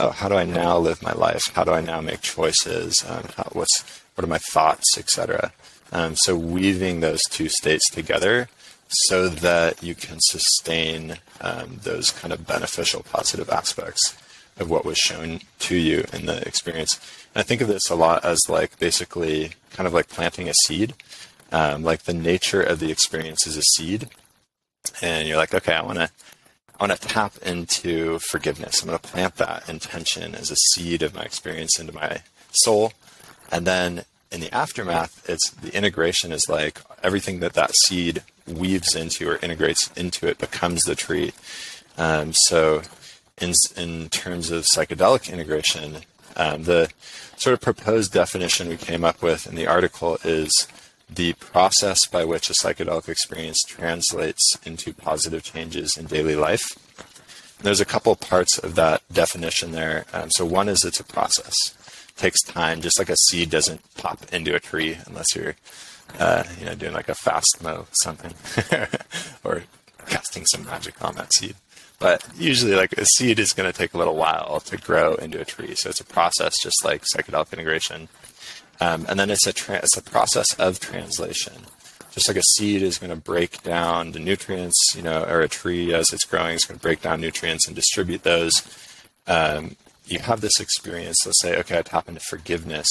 oh how do i now live my life how do i now make choices um, how, what's what are my thoughts etc um, so weaving those two states together so that you can sustain um, those kind of beneficial, positive aspects of what was shown to you in the experience. And I think of this a lot as like basically kind of like planting a seed. Um, like the nature of the experience is a seed, and you're like, okay, I want to, I want to tap into forgiveness. I'm going to plant that intention as a seed of my experience into my soul, and then in the aftermath, it's the integration is like everything that that seed weaves into or integrates into it becomes the tree. Um, so, in in terms of psychedelic integration, um, the sort of proposed definition we came up with in the article is the process by which a psychedelic experience translates into positive changes in daily life. There's a couple parts of that definition there. Um, so one is it's a process. It takes time, just like a seed doesn't pop into a tree unless you're uh, you know, doing like a fast mo something, or casting some magic on that seed. But usually, like a seed is going to take a little while to grow into a tree, so it's a process, just like psychedelic integration. Um, and then it's a tra- it's a process of translation. Just like a seed is going to break down the nutrients, you know, or a tree as it's growing is going to break down nutrients and distribute those. Um, you have this experience. Let's say, okay, I tap into forgiveness.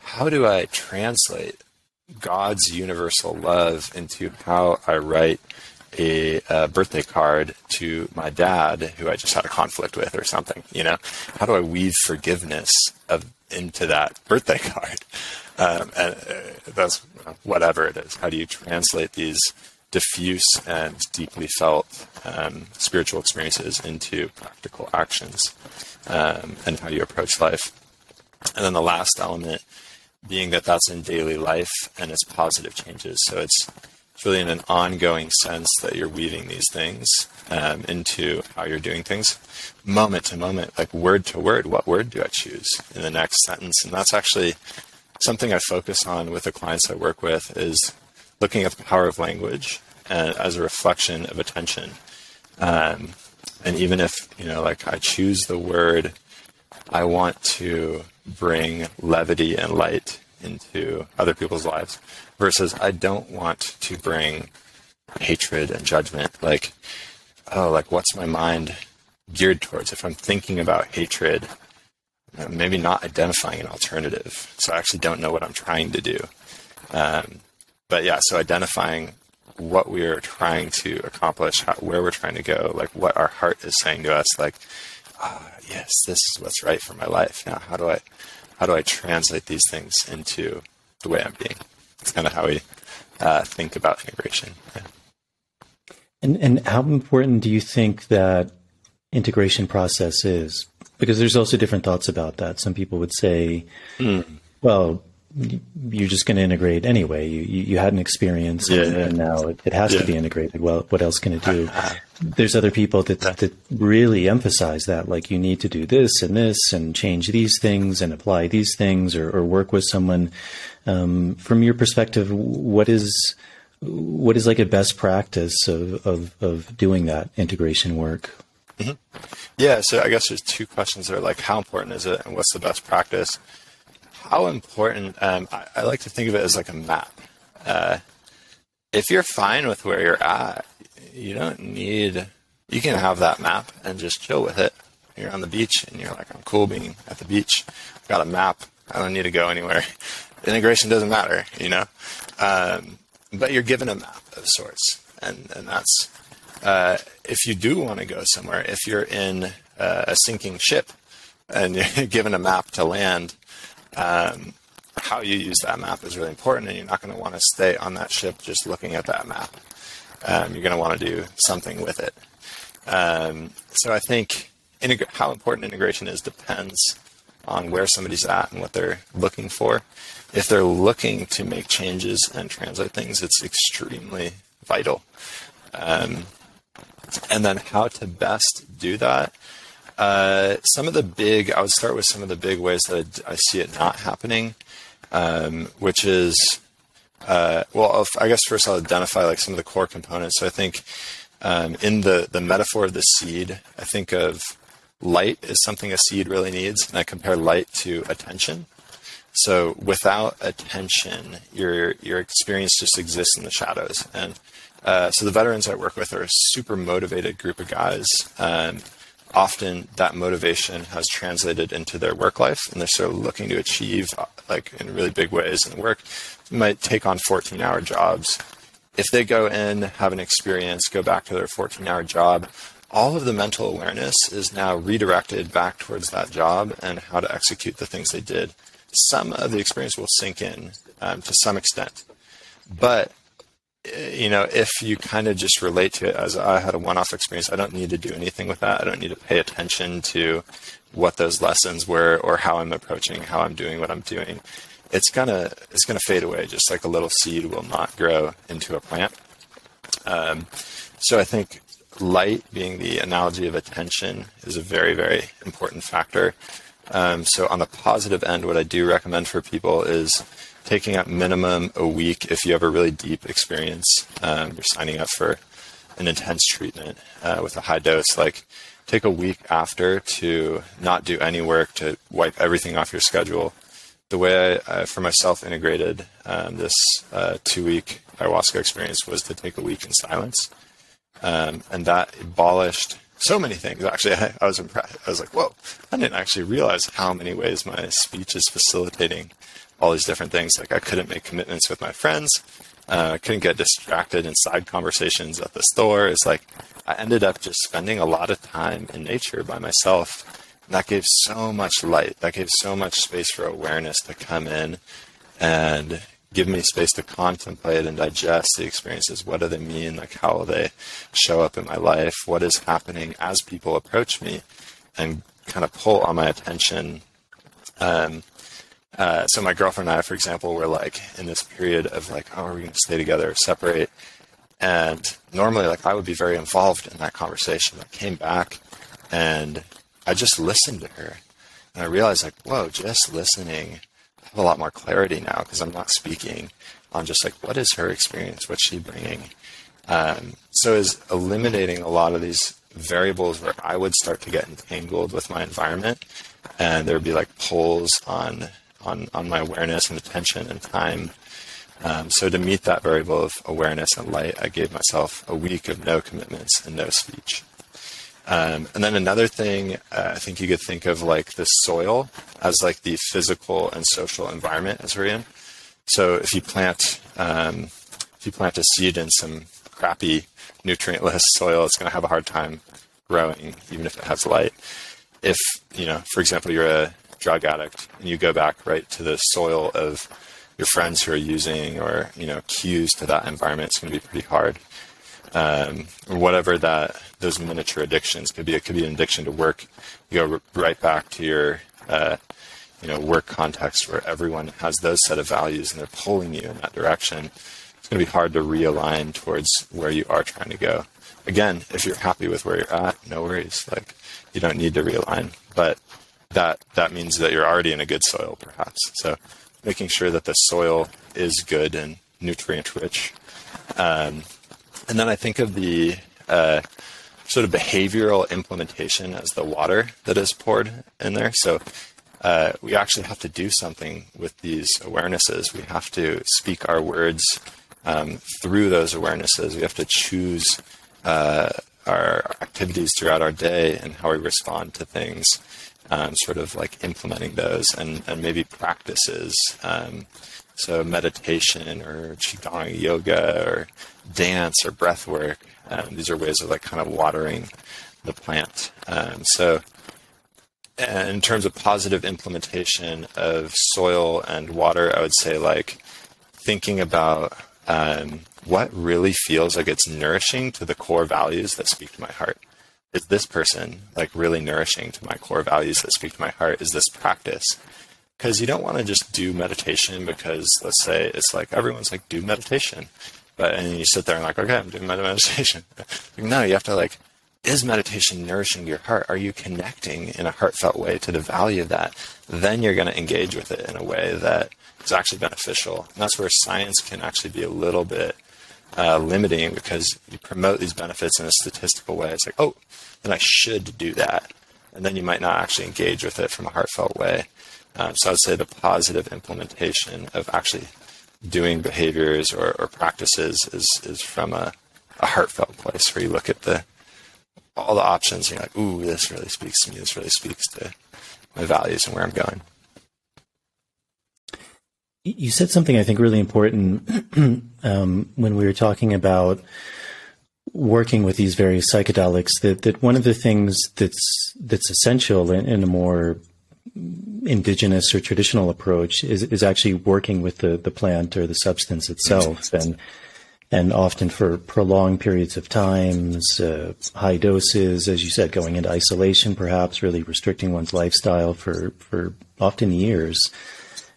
How do I translate God's universal love into how I write a, a, birthday card to my dad who I just had a conflict with or something. You know, how do I weave forgiveness of into that birthday card? Um, and uh, that's whatever it is. How do you translate these diffuse and deeply felt um, spiritual experiences into practical actions? Um, and how do you approach life? And then the last element being that that's in daily life and it's positive changes. So it's, it's really in an ongoing sense that you're weaving these things um, into how you're doing things, moment to moment, like word to word. What word do I choose in the next sentence? And that's actually something I focus on with the clients I work with is looking at the power of language and, as a reflection of attention. Um, and even if you know, like I choose the word, I want to bring levity and light into other people's lives versus I don't want to bring hatred and judgment. Like, oh, like what's my mind geared towards? If I'm thinking about hatred, maybe not identifying an alternative. So I actually don't know what I'm trying to do. Um, but yeah, so identifying what we are trying to accomplish, how, where we're trying to go, like what our heart is saying to us, like, oh, yes, this is what's right for my life. Now, how do I, how do I translate these things into the way I'm being? It's kind of how we uh, think about integration. Yeah. And and how important do you think that integration process is? because there's also different thoughts about that. Some people would say, mm. well, you're just going to integrate anyway. You, you, you had an experience yeah, and, yeah. and, now it, it has yeah. to be integrated. Well, what else can it do? There's other people that, that really emphasize that, like you need to do this and this and change these things and apply these things or, or work with someone. Um, from your perspective, what is, what is like a best practice of, of, of doing that integration work? Mm-hmm. Yeah. So I guess there's two questions there. Like how important is it and what's the best practice? How important, um, I, I, like to think of it as like a map. Uh, if you're fine with where you're at, you don't need, you can have that map and just chill with it. You're on the beach and you're like, I'm cool being at the beach. I've got a map. I don't need to go anywhere. Integration doesn't matter, you know? Um, but you're given a map of sorts. And, and that's, uh, if you do want to go somewhere, if you're in uh, a sinking ship and you're given a map to land, um, how you use that map is really important, and you're not going to want to stay on that ship just looking at that map. Um, you're going to want to do something with it. Um, so I think integ- how important integration is depends on where somebody's at and what they're looking for. If they're looking to make changes and translate things, it's extremely vital. Um, and then how to best do that uh, some of the big, I would start with some of the big ways that I, see it not happening, um, which is, uh, well, I guess first I'll identify like some of the core components. So I think um, in the the metaphor of the seed, I think of light is something a seed really needs, and I compare light to attention. So without attention, your your experience just exists in the shadows. And uh, so the veterans I work with are a super motivated group of guys. Um, often that motivation has translated into their work life and they're sort of looking to achieve like in really big ways in work. Might take on 14 hour jobs. If they go in have an experience go back to their 14 hour job all of the mental awareness is now redirected back towards that job and how to execute the things they did. Some of the experience will sink in um, to some extent. But you know, if you kind of just relate to it as I had a one off experience, I don't need to do anything with that. I don't need to pay attention to what those lessons were or how I'm approaching, how I'm doing what I'm doing. It's gonna it's gonna fade away, just like a little seed will not grow into a plant. Um, so I think light being the analogy of attention is a very very important factor. Um, so on the positive end, what I do recommend for people is taking up minimum a week if you have a really deep experience. Um, you're signing up for an intense treatment uh, with a high dose. Like, take a week after to not do any work to wipe everything off your schedule. The way I, uh, for myself, integrated um, this uh, two week ayahuasca experience was to take a week in silence. Um, and that abolished so many things. Actually, I, I was impressed. I was like, whoa, I didn't actually realize how many ways my speech is facilitating all these different things. Like I couldn't make commitments with my friends. Uh, I couldn't get distracted in side conversations at the store. It's like I ended up just spending a lot of time in nature by myself. And that gave so much light. That gave so much space for awareness to come in and give me space to contemplate and digest the experiences. What do they mean? Like, how will they show up in my life? What is happening as people approach me? And kind of pull on my attention. Um, uh, so my girlfriend and I, for example, were like in this period of like, oh, are we going to stay together or separate? And normally, like I would be very involved in that conversation. I came back and I just listened to her, and I realized like, whoa, just listening, I have a lot more clarity now because I'm not speaking on just like what is her experience, what's she bringing. Um, so is eliminating a lot of these variables where I would start to get entangled with my environment, and there would be like pulls on on, on my awareness and attention and time. Um, so to meet that variable of awareness and light, I gave myself a week of no commitments and no speech. Um, and then another thing, uh, I think you could think of like the soil as like the physical and social environment as we're in. So if you plant, um, if you plant a seed in some crappy nutrientless soil, it's going to have a hard time growing, even if it has light. If you know, for example, you're a drug addict and you go back right to the soil of your friends who are using or you know cues to that environment it's going to be pretty hard. Um, whatever that those miniature addictions could be it could be an addiction to work. You go right back to your uh, you know work context where everyone has those set of values and they're pulling you in that direction. It's going to be hard to realign towards where you are trying to go. Again if you're happy with where you're at no worries. Like you don't need to realign. But that that means that you're already in a good soil perhaps so making sure that the soil is good and nutrient rich um, and then i think of the uh, sort of behavioral implementation as the water that is poured in there so uh, we actually have to do something with these awarenesses. We have to speak our words um, through those awarenesses. We have to choose uh, our activities throughout our day and how we respond to things, um, sort of like implementing those and, and maybe practices. Um, so meditation or qigong yoga or dance or breath work. Um, these are ways of like kind of watering the plant. Um, so in terms of positive implementation of soil and water, I would say like thinking about um, what really feels like it's nourishing to the core values that speak to my heart. Is this person like really nourishing to my core values that speak to my heart? Is this practice? Because you don't want to just do meditation because let's say it's like everyone's like do meditation, but and you sit there and like okay I'm doing meditation. no, you have to like is meditation nourishing your heart? Are you connecting in a heartfelt way to the value of that? Then you're going to engage with it in a way that is actually beneficial. And that's where science can actually be a little bit uh, limiting because you promote these benefits in a statistical way. It's like, oh, then I should do that. And then you might not actually engage with it from a heartfelt way. Um, so I would say the positive implementation of actually doing behaviors or, or practices is, is from a, a heartfelt place where you look at the all the options. And you're like, ooh, this really speaks to me. This really speaks to my values and where I'm going. You said something I think really important um, when we were talking about working with these various psychedelics. That that one of the things that's that's essential in, in a more indigenous or traditional approach is is actually working with the the plant or the substance itself and and often for prolonged periods of times, uh, high doses, as you said, going into isolation, perhaps really restricting one's lifestyle for for often years.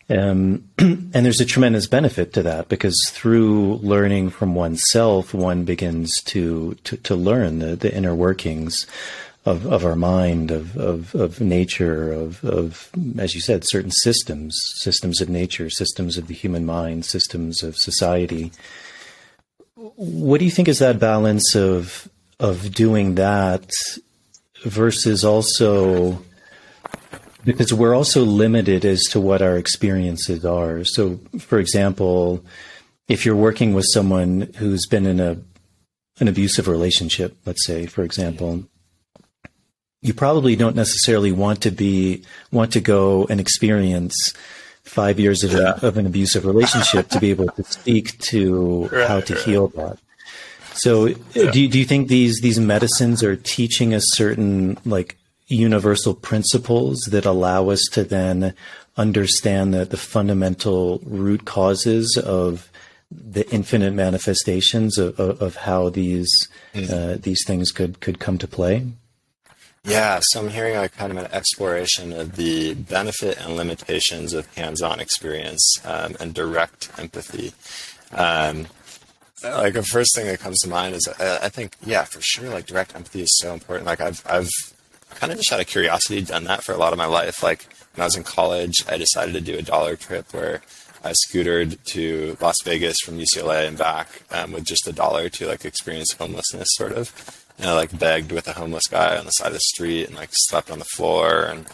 Um, and there's a tremendous benefit to that because through learning from oneself, one begins to to, to learn the, the inner workings of, of our mind, of, of, of nature, of, of, as you said, certain systems, systems of nature, systems of the human mind, systems of society. What do you think is that balance of of doing that versus also because we're also limited as to what our experiences are. So, for example, if you're working with someone who's been in a an abusive relationship, let's say, for example, you probably don't necessarily want to be want to go and experience five years of, yeah. a, of an abusive relationship to be able to speak to right, how to right. heal that. So, yeah. do you, do you think these these medicines are teaching us certain like universal principles that allow us to then understand the, the fundamental root causes of the infinite manifestations of, of, of how these mm. uh, these things could could come to play? Yeah, so I'm hearing like kind of an exploration of the benefit and limitations of hands-on experience um, and direct empathy. Um, like the first thing that comes to mind is I, I, think yeah for sure like direct empathy is so important. Like I've I've kind of just out of curiosity done that for a lot of my life. Like when I was in college, I decided to do a dollar trip where I scootered to Las Vegas from UCLA and back um, with just a dollar to like experience homelessness, sort of you know, like begged with a homeless guy on the side of the street and like slept on the floor. And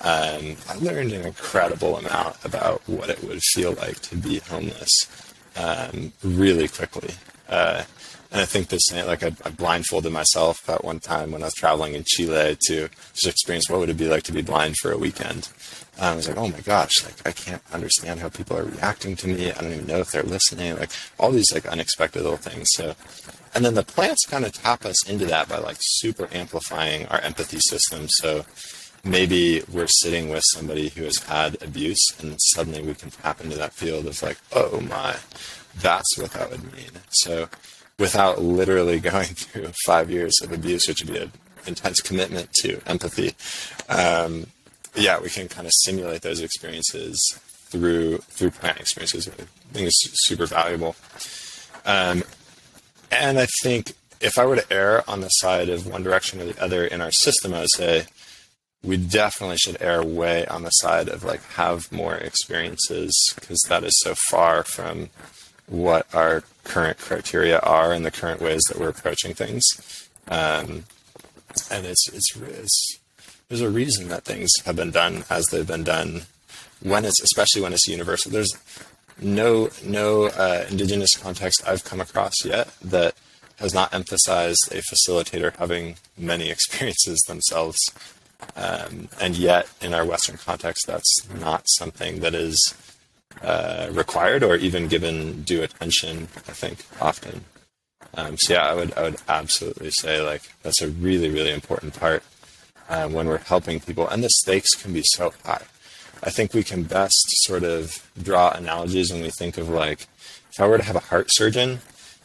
um, I learned an incredible amount about what it would feel like to be homeless um, really quickly. Uh, and I think this, like I, I, blindfolded myself at one time when I was traveling in Chile to just experience what would it be like to be blind for a weekend. I was like, oh my gosh, like I can't understand how people are reacting to me. I don't even know if they're listening. Like all these like unexpected little things. So and then the plants kind of tap us into that by like super amplifying our empathy system. So maybe we're sitting with somebody who has had abuse and suddenly we can tap into that field of like, oh my, that's what that would mean. So without literally going through five years of abuse, which would be an intense commitment to empathy. Um, yeah, we can kind of simulate those experiences through through plant experiences. I think it's super valuable. Um, and I think if I were to err on the side of one direction or the other in our system, I would say we definitely should err way on the side of like have more experiences because that is so far from what our current criteria are and the current ways that we're approaching things. Um, and it's, it's, it's there's a reason that things have been done as they've been done when it's especially when it's universal. There's no no uh, indigenous context I've come across yet that has not emphasized a facilitator having many experiences themselves. Um, and yet, in our Western context, that's not something that is uh, required or even given due attention. I think often. Um, so yeah, I would I would absolutely say like that's a really really important part uh, when we're helping people, and the stakes can be so high. I think we can best sort of draw analogies when we think of like if I were to have a heart surgeon,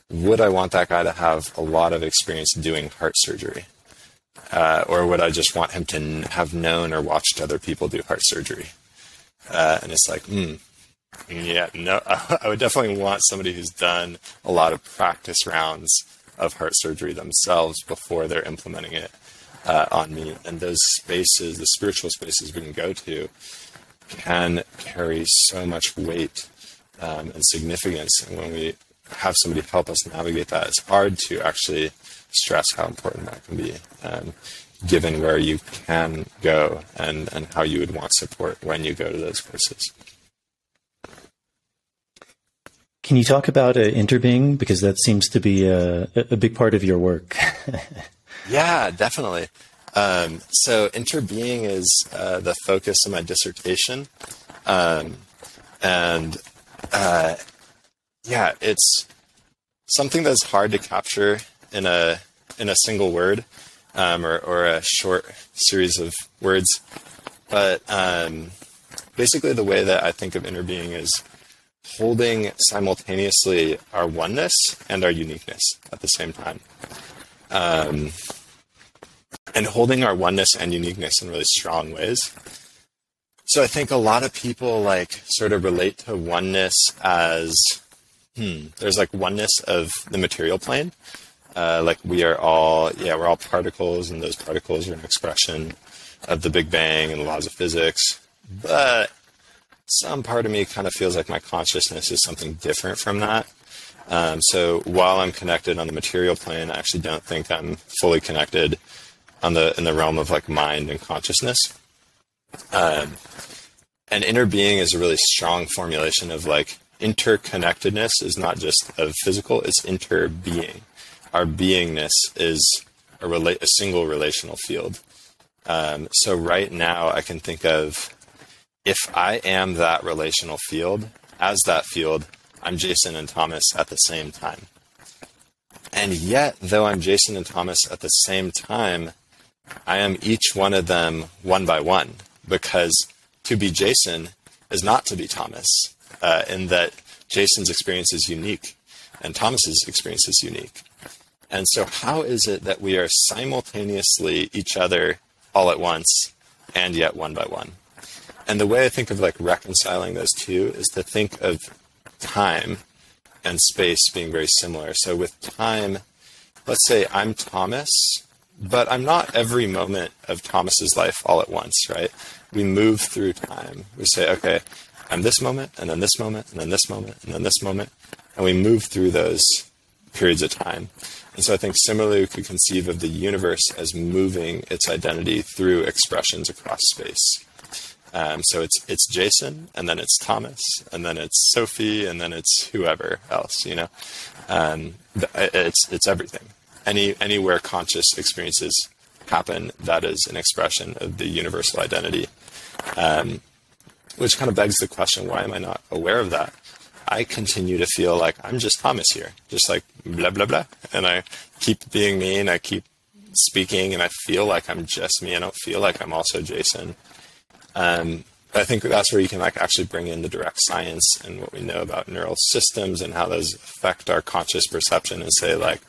would I want that guy to have a lot of experience doing heart surgery? Uh, or would I just want him to have known or watched other people do heart surgery? Uh, and it's like, hmm, yeah, no, I would definitely want somebody who's done a lot of practice rounds of heart surgery themselves before they're implementing it uh, on me. And those spaces, the spiritual spaces we can go to, can carry so much weight um, and significance. And when we have somebody help us navigate that, it's hard to actually stress how important that can be, um, given where you can go and, and how you would want support when you go to those places. Can you talk about uh, interbeing because that seems to be a, a big part of your work? yeah, definitely. Um, so interbeing is uh, the focus of my dissertation, um, and uh, yeah, it's something that's hard to capture in a in a single word um, or, or a short series of words. But um, basically, the way that I think of interbeing is holding simultaneously our oneness and our uniqueness at the same time. Um, and holding our oneness and uniqueness in really strong ways. So I think a lot of people like sort of relate to oneness as hmm, there's like oneness of the material plane. Uh, like we are all, yeah, we're all particles, and those particles are an expression of the Big Bang and the laws of physics. But some part of me kind of feels like my consciousness is something different from that. Um, so while I'm connected on the material plane, I actually don't think I'm fully connected on the in the realm of like mind and consciousness. Um, and interbeing is a really strong formulation of like interconnectedness is not just of physical; it's interbeing. Our beingness is a, rela- a single relational field. Um, so right now, I can think of if I am that relational field as that field, I'm Jason and Tomas at the same time. And yet, though I'm Jason and Tomas at the same time, I am each one of them one by one because to be Jason is not to be Tomas, uh, in that Jason's experience is unique and Tomas's experience is unique. And so, how is it that we are simultaneously each other all at once and yet one by one? And the way I think of like reconciling those two is to think of time and space being very similar. So, with time, let's say I'm Tomas but I'm not every moment of Tomas's life all at once, right? We move through time. We say, okay, I'm this moment, and then this moment, and then this moment, and then this moment, and we move through those periods of time. And so I think similarly, we could conceive of the universe as moving its identity through expressions across space. Um, so it's it's Jason, and then it's Tomas, and then it's Sophie, and then it's whoever else. You know, um, it's it's everything any anywhere conscious experiences happen, that is an expression of the universal identity. Um, which kind of begs the question: Why am I not aware of that? I continue to feel like I'm just Tomas here, just like blah blah blah, and I keep being me, and I keep speaking, and I feel like I'm just me. I don't feel like I'm also Jason. Um, I think that's where you can like actually bring in the direct science and what we know about neural systems and how those affect our conscious perception, and say like,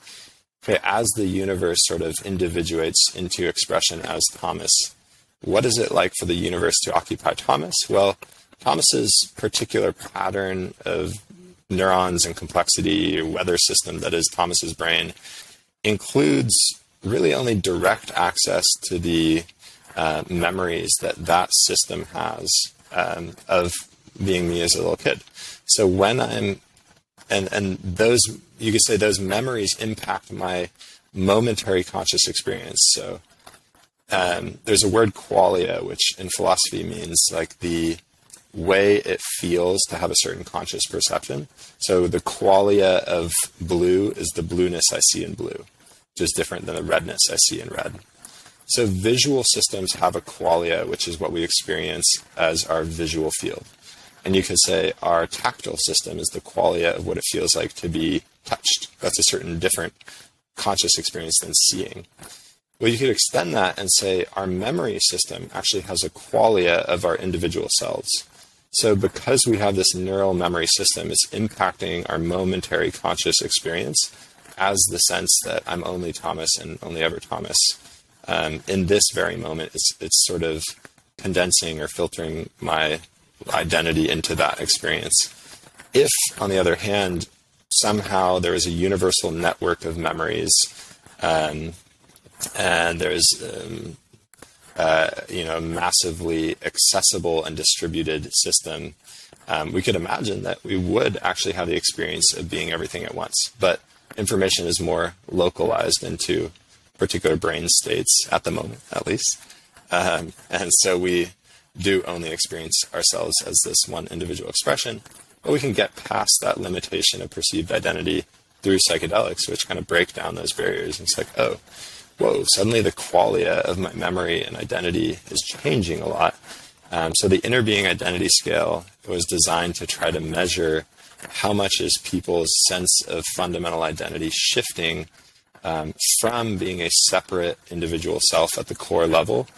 okay, as the universe sort of individuates into expression as Tomas, what is it like for the universe to occupy Tomas? Well, Tomas's particular pattern of neurons and complexity, weather system that is Tomas's brain, includes really only direct access to the uh, memories that that system has um, of being me as a little kid. So when I'm, and and those you could say those memories impact my momentary conscious experience. So um, there's a word qualia, which in philosophy means like the way it feels to have a certain conscious perception. So the qualia of blue is the blueness I see in blue, which is different than the redness I see in red. So visual systems have a qualia, which is what we experience as our visual field. And you could say our tactile system is the qualia of what it feels like to be touched. That's a certain different conscious experience than seeing. Well, you could extend that and say our memory system actually has a qualia of our individual selves. So, because we have this neural memory system, it's impacting our momentary conscious experience as the sense that I'm only Tomas and only ever Tomas. Um, in this very moment, it's, it's sort of condensing or filtering my identity into that experience. If, on the other hand, somehow there is a universal network of memories, um, and there's um, uh, you know, massively accessible and distributed system, um, we could imagine that we would actually have the experience of being everything at once. But information is more localized into particular brain states at the moment, at least. Um, and so we do only experience ourselves as this one individual expression, but we can get past that limitation of perceived identity through psychedelics, which kind of break down those barriers. And it's like, oh, whoa, suddenly the qualia of my memory and identity is changing a lot. Um, so the Interbeing identity scale was designed to try to measure how much is people's sense of fundamental identity shifting um, from being a separate individual self at the core level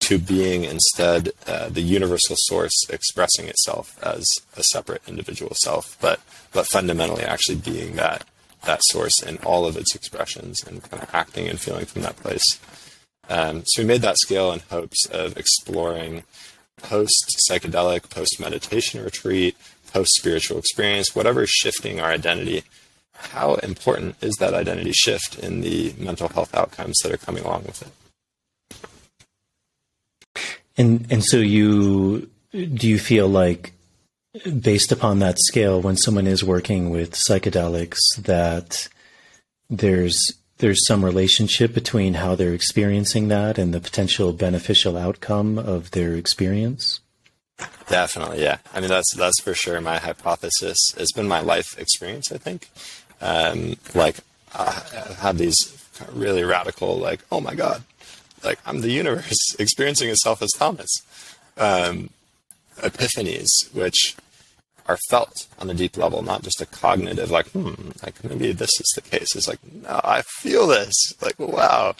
to being instead uh, the universal source expressing itself as a separate individual self, but but fundamentally actually being that that source in all of its expressions and kind of acting and feeling from that place. Um, so we made that scale in hopes of exploring post psychedelic, post meditation retreat, post spiritual experience, whatever is shifting our identity. How important is that identity shift in the mental health outcomes that are coming along with it? And and so you do you feel like based upon that scale, when someone is working with psychedelics, that there's there's some relationship between how they're experiencing that and the potential beneficial outcome of their experience. Definitely, yeah. I mean, that's that's for sure my hypothesis. It's been my life experience. I think, um, like, I have these really radical, like, oh my god, like I'm the universe experiencing itself as Tomas. Um, epiphanies, which are felt on a deep level, not just a cognitive, like, hmm, like maybe this is the case. It's like, no, I feel this. Like, wow.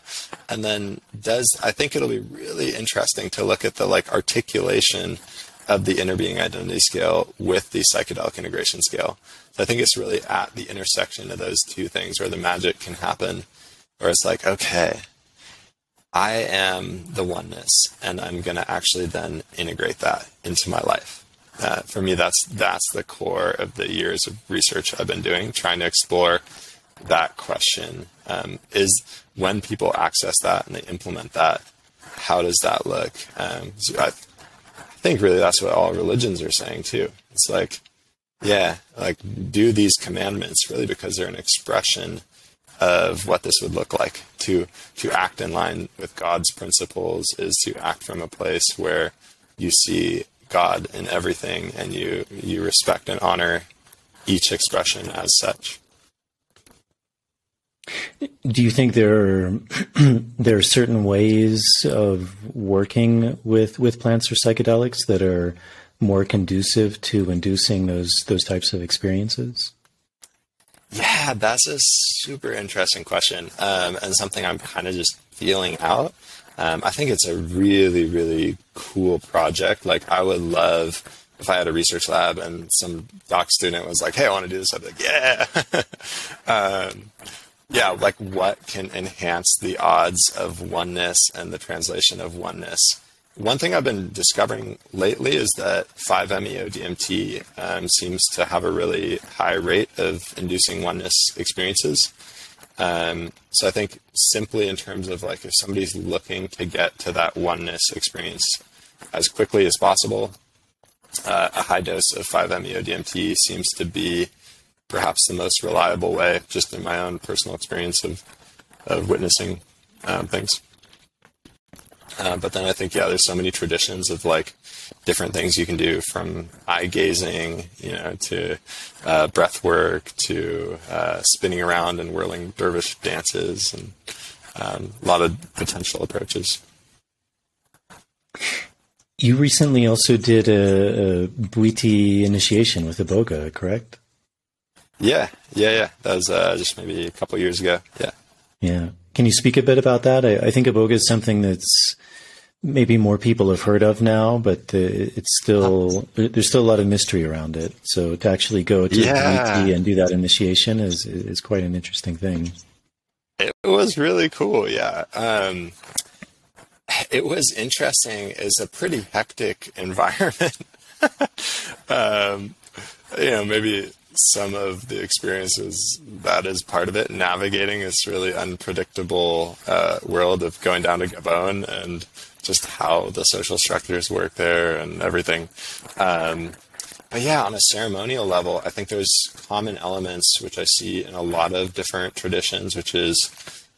And then does, I think it'll be really interesting to look at the like articulation of the Interbeing identity scale with the psychedelic integration scale. So I think it's really at the intersection of those two things where the magic can happen, where it's like, okay, I am the oneness, and I'm going to actually then integrate that into my life uh, for me, that's that's the core of the years of research I've been doing, trying to explore that question: um, is when people access that and they implement that, how does that look? Um, so I, I think really that's what all religions are saying too. It's like, yeah, like do these commandments really because they're an expression of what this would look like. To to act in line with God's principles is to act from a place where you see God in everything, and you you respect and honor each expression as such. Do you think there are there are certain ways of working with with plants or psychedelics that are more conducive to inducing those those types of experiences? Yeah, that's a super interesting question, um, and something I'm kind of just feeling out. Um, I think it's a really, really cool project. Like, I would love if I had a research lab and some doc student was like, "Hey, I want to do this," I'd be like, "Yeah." um, yeah, like what can enhance the odds of oneness and the translation of oneness. One thing I've been discovering lately is that 5-MeO-DMT um, seems to have a really high rate of inducing oneness experiences. Um, so I think simply in terms of like if somebody's looking to get to that oneness experience as quickly as possible, uh, a high dose of 5-MeO-DMT seems to be perhaps the most reliable way, just in my own personal experience of of witnessing um, things. Uh, but then I think yeah, there's so many traditions of like different things you can do from eye gazing, you know, to uh, breath work, to uh, spinning around and whirling dervish dances, and um, a lot of potential approaches. You recently also did a, a Bwiti initiation with Iboga, correct? Yeah, yeah, yeah. That was uh, just maybe a couple years ago. Yeah. Yeah. Can you speak a bit about that? I, I think Iboga is something that's maybe more people have heard of now, but uh, it's still there's still a lot of mystery around it. So to actually go to yeah. and do that initiation is is quite an interesting thing. It was really cool. Yeah. Um, it was interesting. It's a pretty hectic environment. um, you know, maybe some of the experiences that is part of it, navigating this really unpredictable uh, world of going down to Gabon and just how the social structures work there and everything. Um, but yeah, on a ceremonial level, I think there's common elements which I see in a lot of different traditions, which is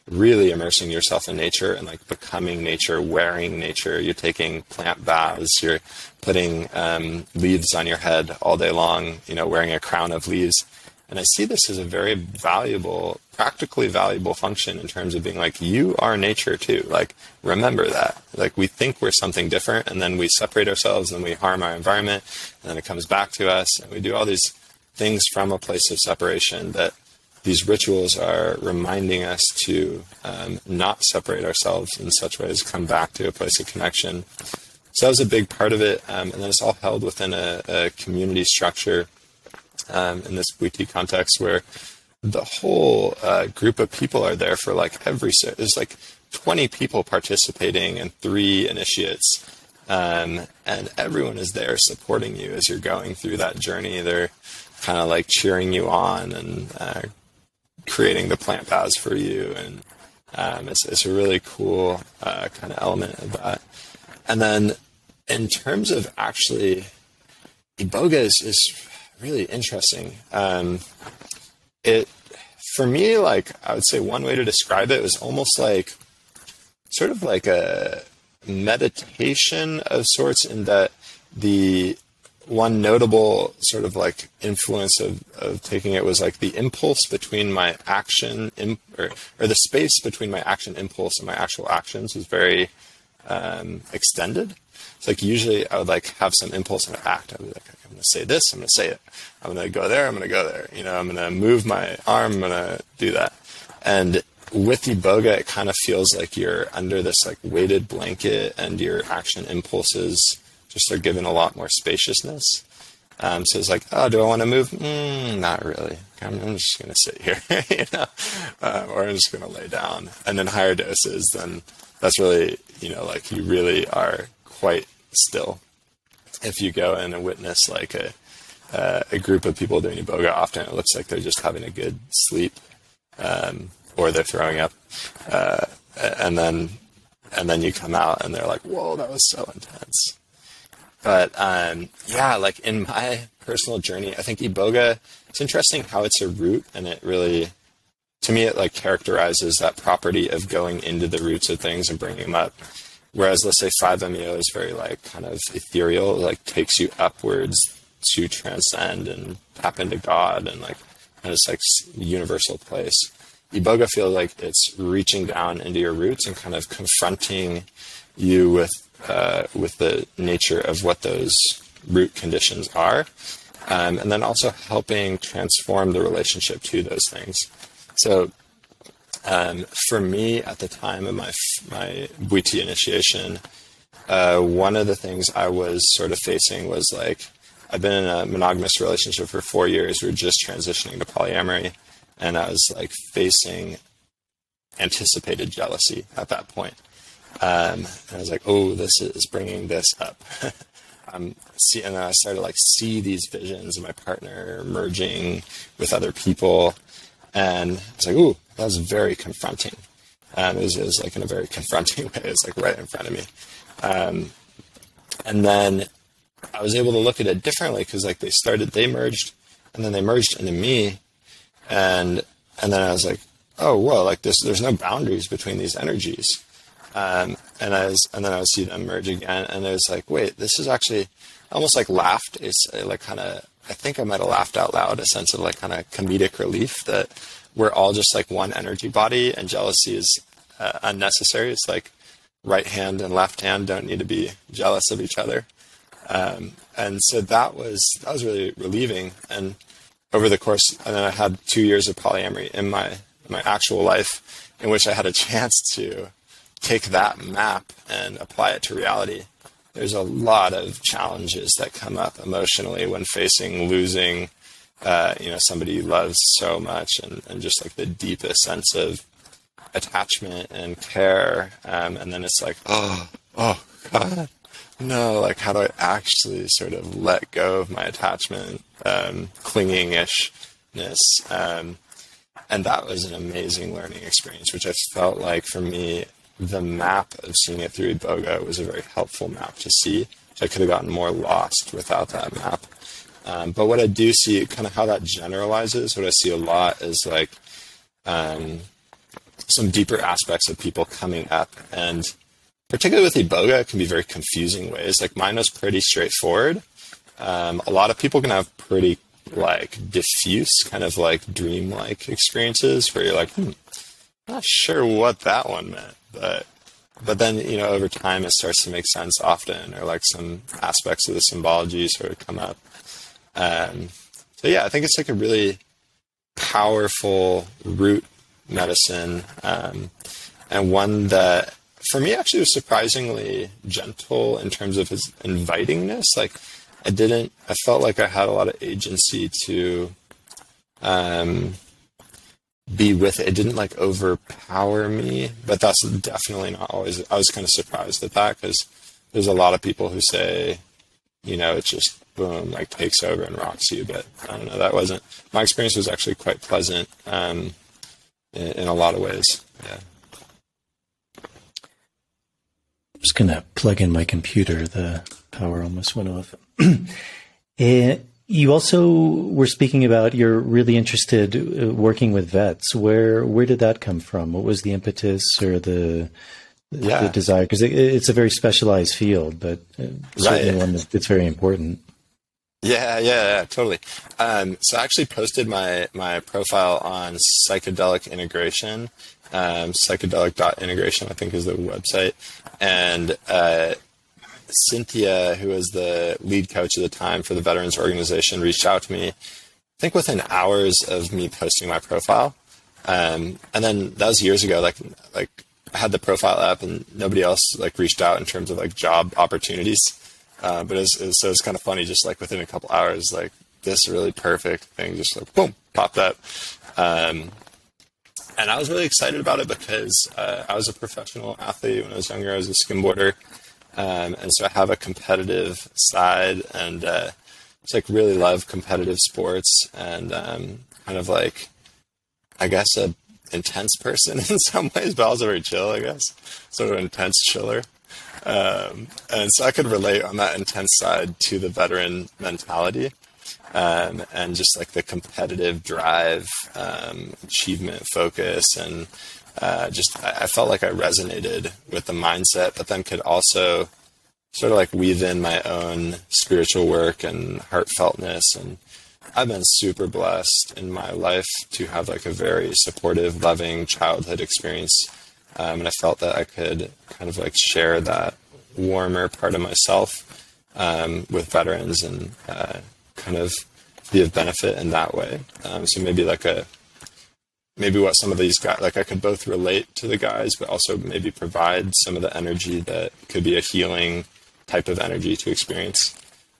really immersing yourself in nature and like becoming nature, wearing nature. You're taking plant baths. You're putting um, leaves on your head all day long. You know, wearing a crown of leaves. And I see this as a very valuable, practically valuable function in terms of being like, you are nature too. Like, remember that. Like, we think we're something different, and then we separate ourselves and we harm our environment, and then it comes back to us, and we do all these things from a place of separation that these rituals are reminding us to um, not separate ourselves in such ways, come back to a place of connection. So that was a big part of it. Um, and then it's all held within a, a community structure um, in this Bwiti context where the whole uh, group of people are there for like every, there's like 20 people participating and three initiates. Um, and everyone is there supporting you as you're going through that journey. They're kind of like cheering you on and uh, creating the plant baths for you, and um, it's, it's a really cool uh, kind of element of that. And then in terms of actually, iboga is, is really interesting. Um, it for me, like I would say, one way to describe it was almost like sort of like a meditation of sorts, in that the one notable sort of like influence of, of taking it was like the impulse between my action or, or the space between my action impulse and my actual actions was very um, extended. Like usually I would like have some impulse and act. I would be like, I'm going to say this, I'm going to say it. I'm going to go there, I'm going to go there. You know, I'm going to move my arm, I'm going to do that. And with iboga, it kind of feels like you're under this like weighted blanket and your action impulses just are given a lot more spaciousness. Um, so it's like, oh, do I want to move? Mm, not really. I'm, I'm just going to sit here, you know, uh, or I'm just going to lay down. And then higher doses, then that's really, you know, like you really are quite still. If you go and witness like a uh, a group of people doing iboga, often it looks like they're just having a good sleep, um, or they're throwing up, uh, and then and then you come out and they're like, "Whoa, that was so intense." But um, yeah, like in my personal journey, I think iboga. It's interesting how it's a root, and it really, to me, it like characterizes that property of going into the roots of things and bringing them up. Whereas, let's say 5-MeO is very like kind of ethereal, like takes you upwards to transcend and tap into God and like kind of like universal place. Iboga feels like it's reaching down into your roots and kind of confronting you with uh, with the nature of what those root conditions are, um, and then also helping transform the relationship to those things. So, um, for me, at the time of my my Bwiti initiation, uh, one of the things I was sort of facing was like I've been in a monogamous relationship for four years. We are just transitioning to polyamory, and I was like facing anticipated jealousy at that point. Um, and I was like, oh, this is bringing this up. I'm see, and then I started like see these visions of my partner merging with other people, and it's like, ooh, that was very confronting. Um, it, was, it was like in a very confronting way. It was like right in front of me, um, and then I was able to look at it differently because like they started, they merged, and then they merged into me, and and then I was like, oh, whoa, like this, there's no boundaries between these energies. Um, and I was, and then I would see them merge again, and it was like, wait, this is actually almost like laughed. It's uh, like kind of, I think I might have laughed out loud, a sense of like kind of comedic relief that we're all just like one energy body, and jealousy is uh, unnecessary. It's like right hand and left hand don't need to be jealous of each other. Um, and so that was that was really relieving. And over the course, and then I had two years of polyamory in my my actual life, in which I had a chance to take that map and apply it to reality. There's a lot of challenges that come up emotionally when facing losing, uh, you know, somebody you love so much, and, and just like the deepest sense of attachment and care. Um, and then it's like, oh, oh God, no, like how do I actually sort of let go of my attachment, um, clinging ishness? Um, and that was an amazing learning experience, which I felt like for me, the map of seeing it through Iboga was a very helpful map to see. I could have gotten more lost without that map. Um, but what I do see, kind of how that generalizes, what I see a lot is like um, some deeper aspects of people coming up. And particularly with Iboga, it can be very confusing ways. Like mine was pretty straightforward. Um, a lot of people can have pretty like diffuse, kind of like dream-like experiences where you're like, hmm, not sure what that one meant, but but then you know over time it starts to make sense often, or like some aspects of the symbology sort of come up. Um, so yeah, I think it's like a really powerful root medicine, um, and one that for me actually was surprisingly gentle in terms of his invitingness. Like I didn't, I felt like I had a lot of agency to um, be with it. It didn't like overpower me, but that's definitely not always. I was kind of surprised at that because there's a lot of people who say, you know, it's just boom, like takes over and rocks you. But I don't know. That wasn't my experience. Was actually quite pleasant um, in, in a lot of ways. Yeah. I'm just gonna plug in my computer. The power almost went off. uh, you also were speaking about you're really interested uh, working with vets. Where where did that come from? What was the impetus or the yeah. the desire? Because it, it's a very specialized field, but uh, certainly right. one that's very important. Yeah, yeah, yeah, totally. Um, so I actually posted my my profile on psychedelic integration. Um, psychedelic.integration, I think, is the website, and uh, Cynthia, who was the lead coach at the time for the veterans organization, reached out to me. I think within hours of me posting my profile, um, and then that was years ago. Like, like I had the profile up, and nobody else like reached out in terms of like job opportunities. Uh, but it was, it was, so it's kind of funny, just like within a couple hours, like this really perfect thing just like boom popped up. Um, and I was really excited about it because uh, I was a professional athlete when I was younger. I was a skimboarder. Um, and so I have a competitive side and uh, just like really love competitive sports and um, kind of like, I guess, a intense person in some ways, but also very chill, I guess. Sort of intense chiller. Um, and so I could relate on that intense side to the veteran mentality. Um, and just like the competitive drive, um, achievement focus, and uh, just I, I, felt like I resonated with the mindset, but then could also sort of like weave in my own spiritual work and heartfeltness. And I've been super blessed in my life to have like a very supportive, loving childhood experience. Um, and I felt that I could kind of like share that warmer part of myself um, with veterans and uh, kind of be of benefit in that way. Um, so maybe like a maybe what some of these guys like I could both relate to the guys, but also maybe provide some of the energy that could be a healing type of energy to experience.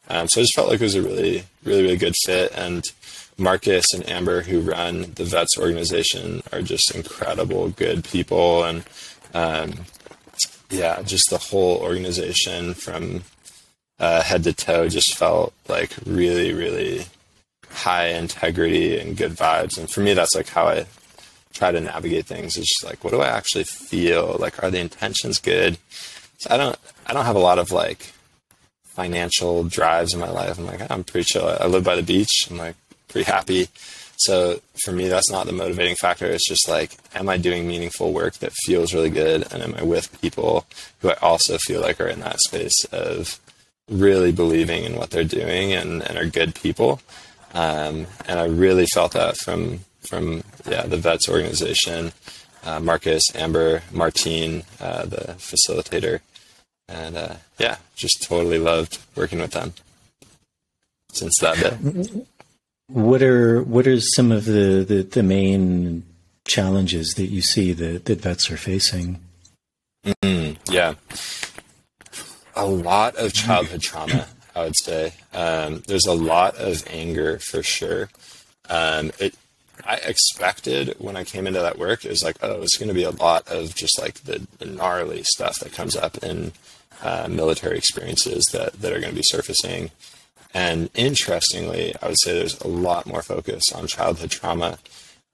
Um, so I just felt like it was a really, really, really good fit. And Marcus and Amber, who run the vets organization, are just incredible, good people, and um, yeah, just the whole organization from uh, head to toe just felt like really, really high integrity and good vibes. And for me, that's like how I try to navigate things. Is just like, what do I actually feel? Like, are the intentions good? So I don't, I don't have a lot of like financial drives in my life. I'm like, I'm pretty chill. I live by the beach. I'm like pretty happy. So for me, that's not the motivating factor. It's just like, am I doing meaningful work that feels really good? And am I with people who I also feel like are in that space of really believing in what they're doing and, and are good people? Um, and I really felt that from, from, yeah, the vets organization, uh, Marcus, Amber, Martine, uh, the facilitator. And, uh, yeah, just totally loved working with them since that day. What are what are some of the, the, the main challenges that you see that, that vets are facing? Mm, yeah, a lot of childhood trauma. I would say um, there's a lot of anger for sure. Um, it I expected when I came into that work is like, oh, it's going to be a lot of just like the, the gnarly stuff that comes up in uh, military experiences that that are going to be surfacing. And interestingly, I would say there's a lot more focus on childhood trauma,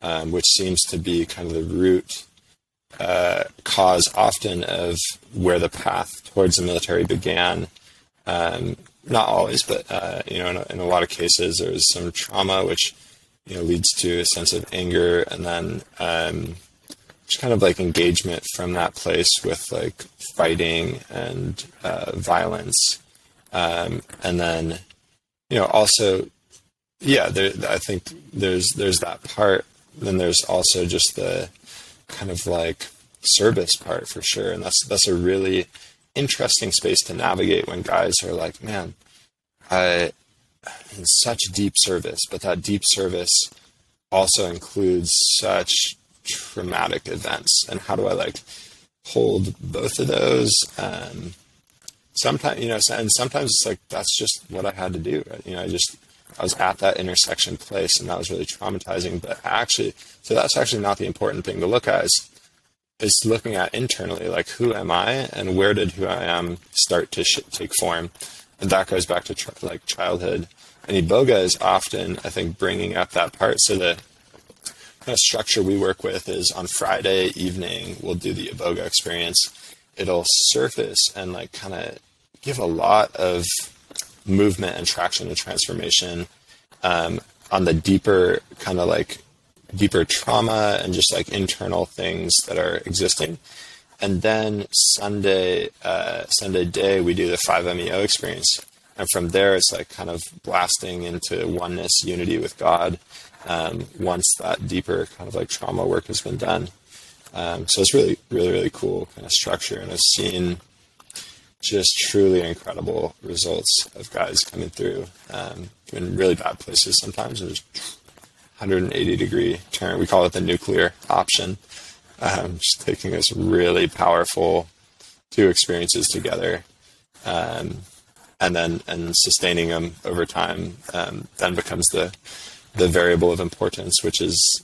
um, which seems to be kind of the root uh, cause often of where the path towards the military began. Um, not always, but uh, you know, in a, in a, lot of cases, there's some trauma which you know leads to a sense of anger, and then um, just kind of like engagement from that place with like fighting and uh, violence, um, and then you know, also, yeah, there, I think there's there's that part. Then there's also just the kind of like service part for sure, and that's that's a really interesting space to navigate when guys are like, man, I in such deep service, but that deep service also includes such traumatic events, and how do I like hold both of those? Um, sometimes you know and sometimes it's like that's just what i had to do you know i just i was at that intersection place and that was really traumatizing but actually so that's actually not the important thing to look at is is looking at internally like who am i and where did who i am start to sh- take form? And that goes back to tr- like childhood. And iboga is often i think bringing up that part. So the kind of structure we work with is on friday evening we'll do the iboga experience it'll surface and like kind of give a lot of movement and traction and transformation um, on the deeper kind of like deeper trauma and just like internal things that are existing. And then Sunday, uh, Sunday day, we do the 5-MeO experience. And from there, it's like kind of blasting into oneness, unity with God um, once that deeper kind of like trauma work has been done. Um, so it's really, really, really cool kind of structure, and I've seen just truly incredible results of guys coming through um, in really bad places sometimes. There's 180 degree turn. We call it the nuclear option. Um, just taking this really powerful two experiences together, um, and then and sustaining them over time, um, then becomes the the variable of importance, which is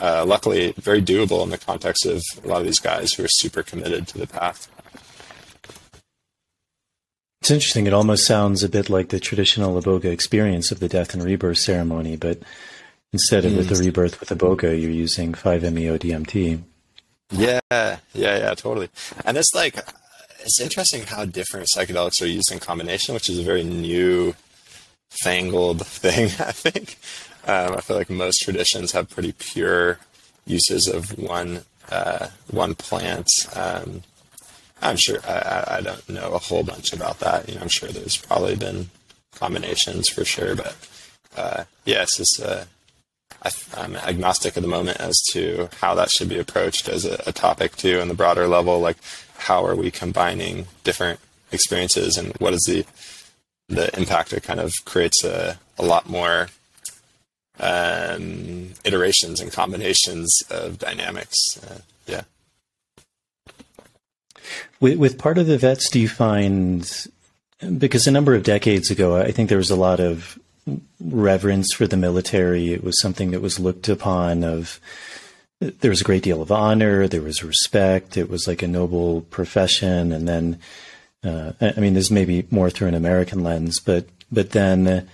uh, luckily very doable in the context of a lot of these guys who are super committed to the path. It's interesting. It almost sounds a bit like the traditional iboga experience of the death and rebirth ceremony, but instead of mm. with the rebirth with Iboga, you're using 5-MeO DMT. Yeah, yeah, yeah, totally. And it's like, it's interesting how different psychedelics are used in combination, which is a very new fangled thing, I think. Um, I feel like most traditions have pretty pure uses of one uh, one plant. Um, I'm sure I, I, don't know a whole bunch about that. You know, I'm sure there's probably been combinations for sure, but uh, yes, it's uh, I, am agnostic at the moment as to how that should be approached as a, a topic too, on the broader level. Like, how are we combining different experiences, and what is the the impact? It kind of creates a, a lot more um, iterations and combinations of dynamics. Uh, yeah. With, with part of the vets, do you find because a number of decades ago, I think there was a lot of reverence for the military. It was something that was looked upon of there was a great deal of honor, there was respect, it was like a noble profession, and then uh, I mean, this may be more through an American lens, but but then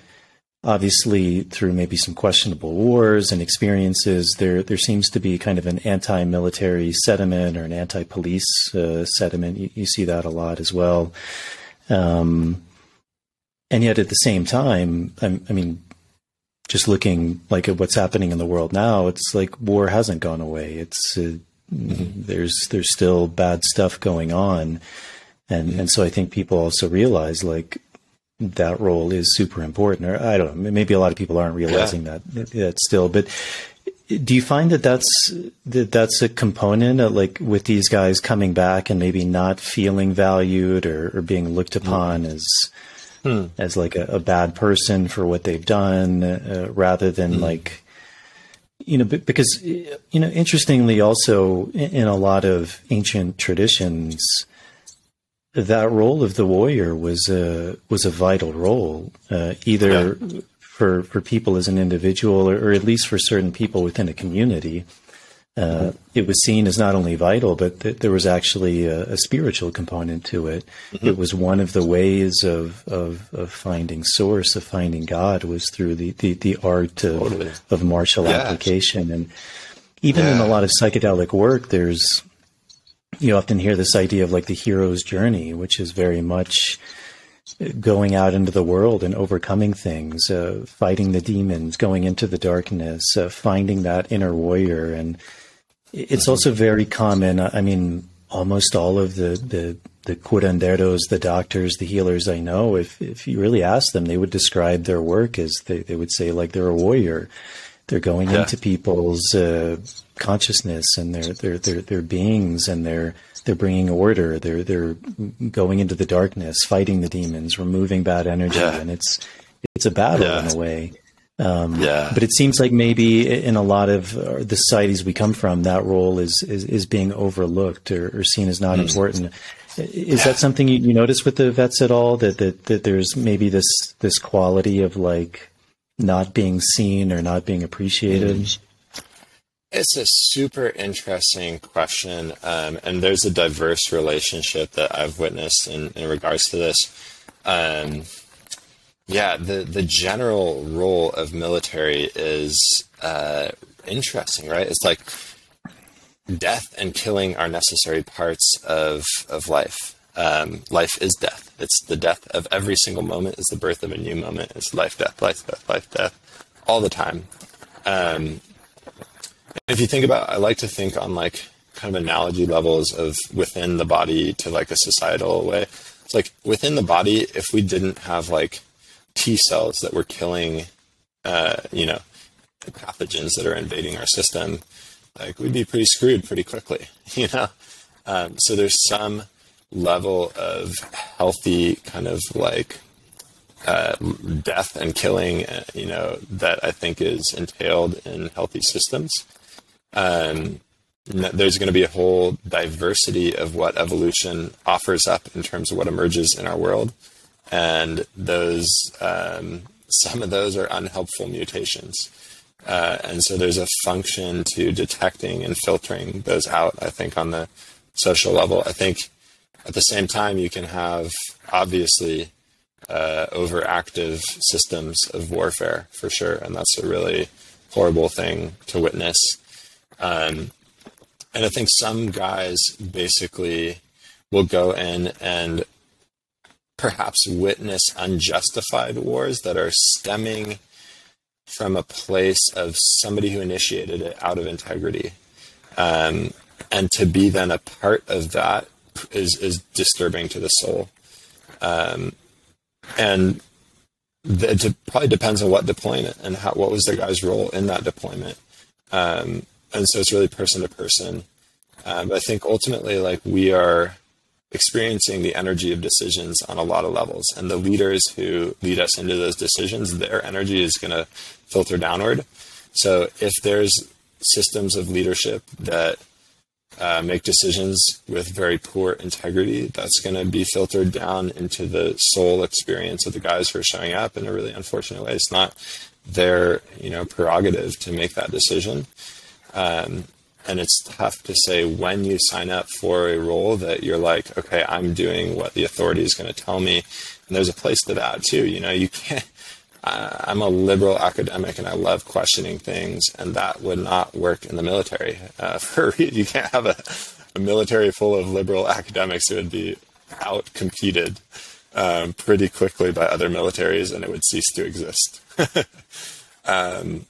obviously through maybe some questionable wars and experiences, there there seems to be kind of an anti-military sentiment or an anti-police uh, sentiment. You, you, see that a lot as well. Um, and yet, at the same time, I'm, I mean, just looking like at what's happening in the world now, it's like war hasn't gone away. It's uh, mm-hmm. there's there's still bad stuff going on, and mm-hmm. and so I think people also realize like that role is super important. Or I don't know, maybe a lot of people aren't realizing yeah. that that still, but. Do you find that that's that that's a component of like with these guys coming back and maybe not feeling valued or, or being looked mm-hmm. upon mm-hmm. as hmm. as like a, a, bad person for what they've done, uh, rather than hmm. like you know because you know interestingly also in, in a lot of ancient traditions that role of the warrior was a was a vital role, uh, either yeah. for for people as an individual, or, or, at least for certain people within a community. Uh, it was seen as not only vital, but th- there was actually a, a, spiritual component to it. Mm-hmm. It was one of the ways of, of, of, finding source, of finding God, was through the, the, the art of, totally. of martial application. And even yeah. in a lot of psychedelic work, there's you often hear this idea of like the hero's journey, which is very much going out into the world and overcoming things, uh, fighting the demons, going into the darkness, uh, finding that inner warrior. And it's mm-hmm. also very common. I mean, almost all of the, the, the curanderos, the doctors, the healers I know, if, if you really ask them, they would describe their work as they, they would say like they're a warrior. They're going yeah. into people's uh, consciousness and their their their their beings and they're they're bringing order. They're they're going into the darkness, fighting the demons, removing bad energy, yeah. and it's it's a battle yeah. in a way. Um, yeah. But it seems like maybe in a lot of uh, the societies we come from, that role is is, is being overlooked or, or seen as not mm. important. Is yeah. that something you, you notice with the vets at all? That, that that there's maybe this this quality of like not being seen or not being appreciated. Mm. It's a super interesting question, um, and there's a diverse relationship that I've witnessed in, in regards to this. Um, yeah, the the general role of military is uh, interesting, right? It's like death and killing are necessary parts of of life. Um, life is death. It's the death of every single moment. Is the birth of a new moment. It's life, death, life, death, life, death, all the time. Um, if you think about, I like to think on like kind of analogy levels of within the body to like a societal way. It's like within the body, if we didn't have like T cells that were killing, uh, you know, pathogens that are invading our system, like we'd be pretty screwed pretty quickly, you know. Um, so there's some level of healthy kind of like uh, death and killing, uh, you know, that I think is entailed in healthy systems um, there's going to be a whole diversity of what evolution offers up in terms of what emerges in our world, and those um, some of those are unhelpful mutations. Uh, and so there's a function to detecting and filtering those out, I think, on the social level. I think at the same time, you can have obviously uh, overactive systems of warfare for sure. And that's a really horrible thing to witness. Um, and I think some guys basically will go in and perhaps witness unjustified wars that are stemming from a place of somebody who initiated it out of integrity. Um, and to be then a part of that is, is disturbing to the soul. Um, and it probably depends on what deployment and how, what was the guy's role in that deployment. Um, and so it's really person to person. Um, I think ultimately, like we are experiencing the energy of decisions on a lot of levels, and the leaders who lead us into those decisions, their energy is going to filter downward. So if there's systems of leadership that uh, make decisions with very poor integrity, that's going to be filtered down into the soul experience of the guys who are showing up in a really unfortunate way. It's not their you know prerogative to make that decision. Um, and it's tough to say when you sign up for a role that you're like, okay, I'm doing what the authority is going to tell me. And there's a place to that too. You know, you can't uh, I'm a liberal academic and I love questioning things, and that would not work in the military. Uh, for you can't have a, a, military full of liberal academics; it would be out competed um, pretty quickly by other militaries, and it would cease to exist. um,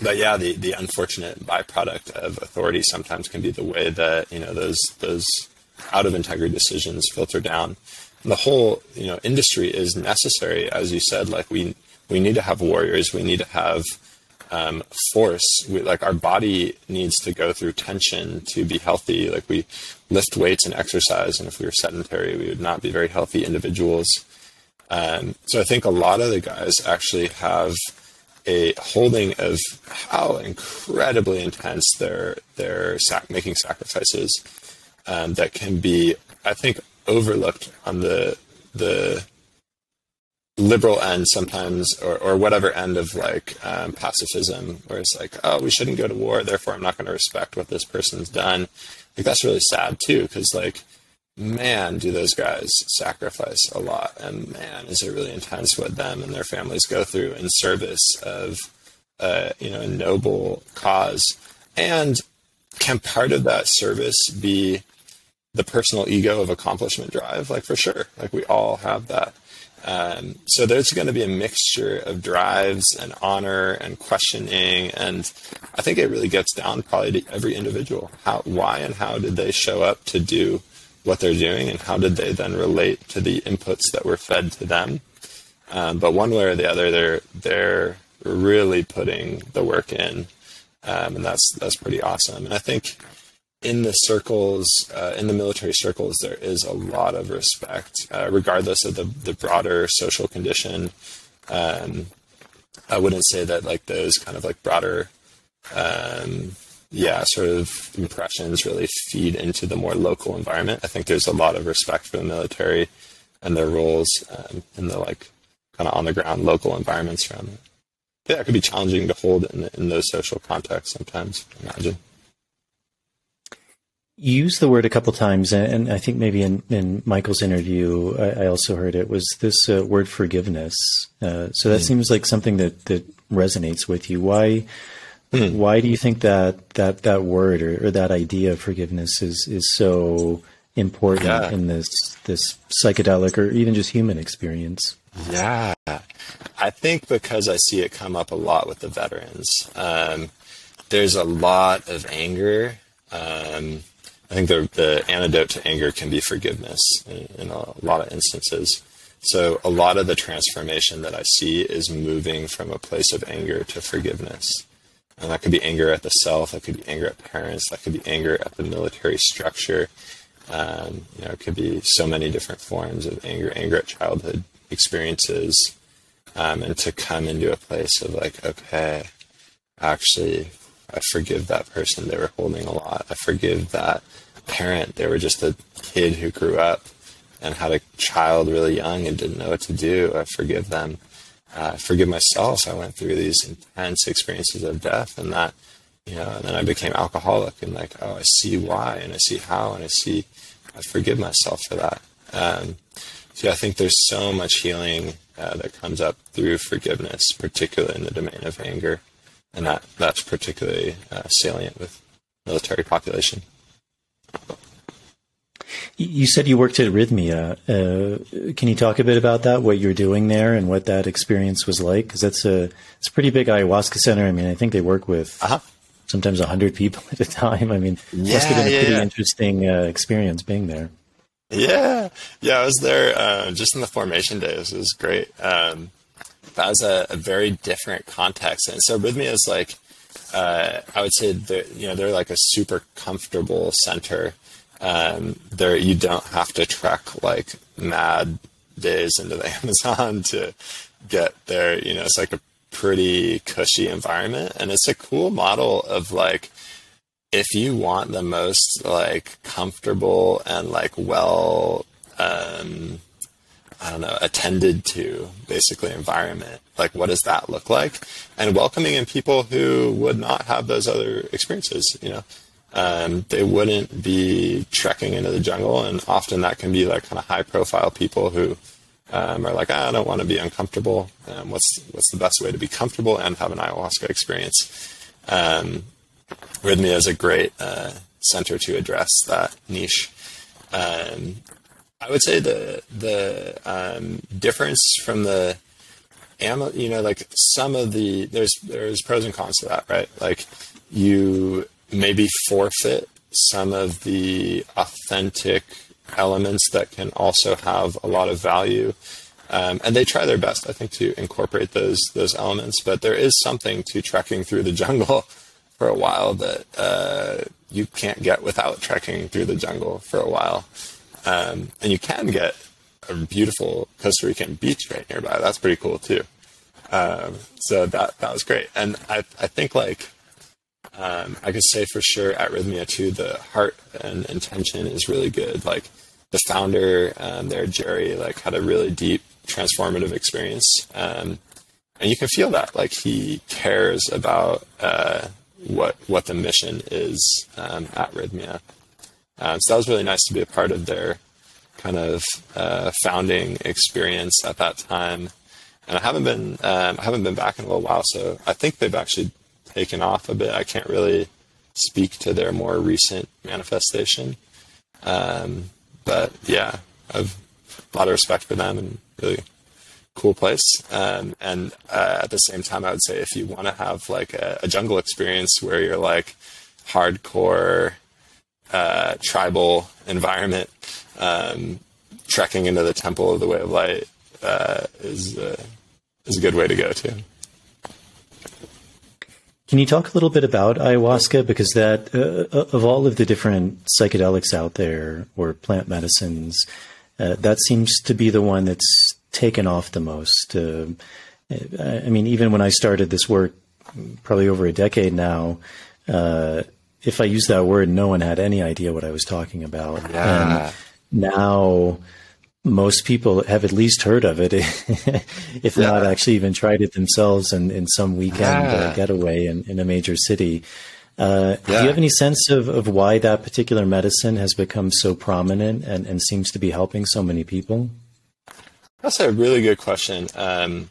but yeah, the the unfortunate byproduct of authority sometimes can be the way that you know those those out of integrity decisions filter down. the whole you know industry is necessary, as you said. Like we we need to have warriors. We need to have um, force. We, like our body needs to go through tension to be healthy. Like we lift weights and exercise, and if we were sedentary, we would not be very healthy individuals. Um, so I think a lot of the guys actually have a holding of how incredibly intense they're they're sac- making sacrifices um, that can be, I think, overlooked on the the liberal end sometimes or, or whatever end of like um, pacifism where it's like oh we shouldn't go to war therefore i'm not going to respect what this person's done. Like that's really sad too because like man do those guys sacrifice a lot. And man is it really intense what them and their families go through in service of uh, you know a noble cause? And can part of that service be the personal ego of accomplishment drive? Like for sure. Like we all have that. Um, so there's going to be a mixture of drives and honor and questioning, and I think it really gets down probably to every individual. How, why, and how did they show up to do what they're doing, and how did they then relate to the inputs that were fed to them? Um, but one way or the other, they're they're really putting the work in, um, and that's that's pretty awesome. And I think in the circles, uh, in the military circles, there is a lot of respect, uh, regardless of the, the broader social condition. Um, I wouldn't say that like those kind of like broader, um, yeah, sort of impressions really feed into the more local environment. I think there's a lot of respect for the military and their roles um, in the like kind of on the ground local environments around it. Yeah, it could be challenging to hold in, in those social contexts sometimes. Imagine. You used the word a couple times, and I think maybe in, in Michael's interview, I, I also heard it was this uh, word forgiveness. Uh, so that mm. seems like something that, that resonates with you. Why? Mm. Why do you think that that that word or, or, that idea of forgiveness is is so important yeah. in this this psychedelic or even just human experience? Yeah, I think because I see it come up a lot with the veterans. Um, there's a lot of anger. Um, I think the, the antidote to anger can be forgiveness in, in, a lot of instances. So a lot of the transformation that I see is moving from a place of anger to forgiveness. And that could be anger at the self, that could be anger at parents, that could be anger at the military structure. Um, you know, it could be so many different forms of anger, anger at childhood experiences, um, and to come into a place of like, okay, actually, I forgive that person. They were holding a lot. I forgive that parent. They were just a kid who grew up and had a child really young and didn't know what to do. I forgive them. Uh, forgive myself. I went through these intense experiences of death and that, you know, and then I became alcoholic and like, oh, I see why and I see how and I see, I forgive myself for that. Um, so I think there's so much healing uh, that comes up through forgiveness, particularly in the domain of anger. And that, that's particularly uh, salient with military population. You said you worked at Rythmia. Uh, can you talk a bit about that? What you're doing there and what that experience was like? Because that's a it's a pretty big ayahuasca center. I mean, I think they work with uh-huh. sometimes hundred people at a time. I mean, yeah, must have been a pretty yeah. interesting uh, experience being there. Yeah, yeah, I was there uh, just in the formation days. It was great. Um, that was a, a, very different context, and so Rythmia is like uh, I would say they're, you know they're like a super comfortable center. Um, there you don't have to trek like mad days into the Amazon to get there. You know, it's like a pretty cushy environment, and it's a cool model of like if you want the most like comfortable and like well um, I don't know, attended to basically environment. Like, what does that look like? And welcoming in people who would not have those other experiences, you know. Um, they wouldn't be trekking into the jungle, and often that can be like kind of high profile people who um, are like, ah, I don't want to be uncomfortable. Um, what's what's the best way to be comfortable and have an ayahuasca experience? Um, Rythmia is a great uh, center to address that niche. Um, I would say the the um, difference from the you know like some of the there's there's pros and cons to that right like you maybe forfeit some of the authentic elements that can also have a lot of value um, and they try their best i think to incorporate those those elements but there is something to trekking through the jungle for a while that uh, you can't get without trekking through the jungle for a while um, and you can get a beautiful Costa Rican beach right nearby. That's pretty cool too. Um, so that that was great. And I I think like um, I could say for sure at Rythmia too, the heart and intention is really good. Like the founder um, there, Jerry, like had a really deep transformative experience. Um, and you can feel that like he cares about uh, what what the mission is um, at Rythmia. Um, so that was really nice to be a part of their kind of uh, founding experience at that time. And I haven't been um, I haven't been back in a little while, so I think they've actually taken off a bit. I can't really speak to their more recent manifestation, um, but yeah, I've a lot of respect for them and really cool place. Um, and uh, at the same time, I would say if you want to have like a, a, jungle experience where you're like hardcore uh, tribal environment, um, trekking into the Temple of the Way of Light uh, is uh, is a good way to go too. Can you talk a little bit about ayahuasca? Because that uh, uh, of all of the different psychedelics out there or plant medicines, uh, that seems to be the one that's taken off the most. I mean, even when I started this work, probably over a decade now, if I use that word, no one had any idea what I was talking about. Yeah. And now most people have at least heard of it, if yeah. not actually even tried it themselves in, in some weekend uh, yeah. uh, getaway in, in a major city. Uh, yeah. Do you have any sense of, of why that particular medicine has become so prominent and, and seems to be helping so many people? That's a really good question. Um,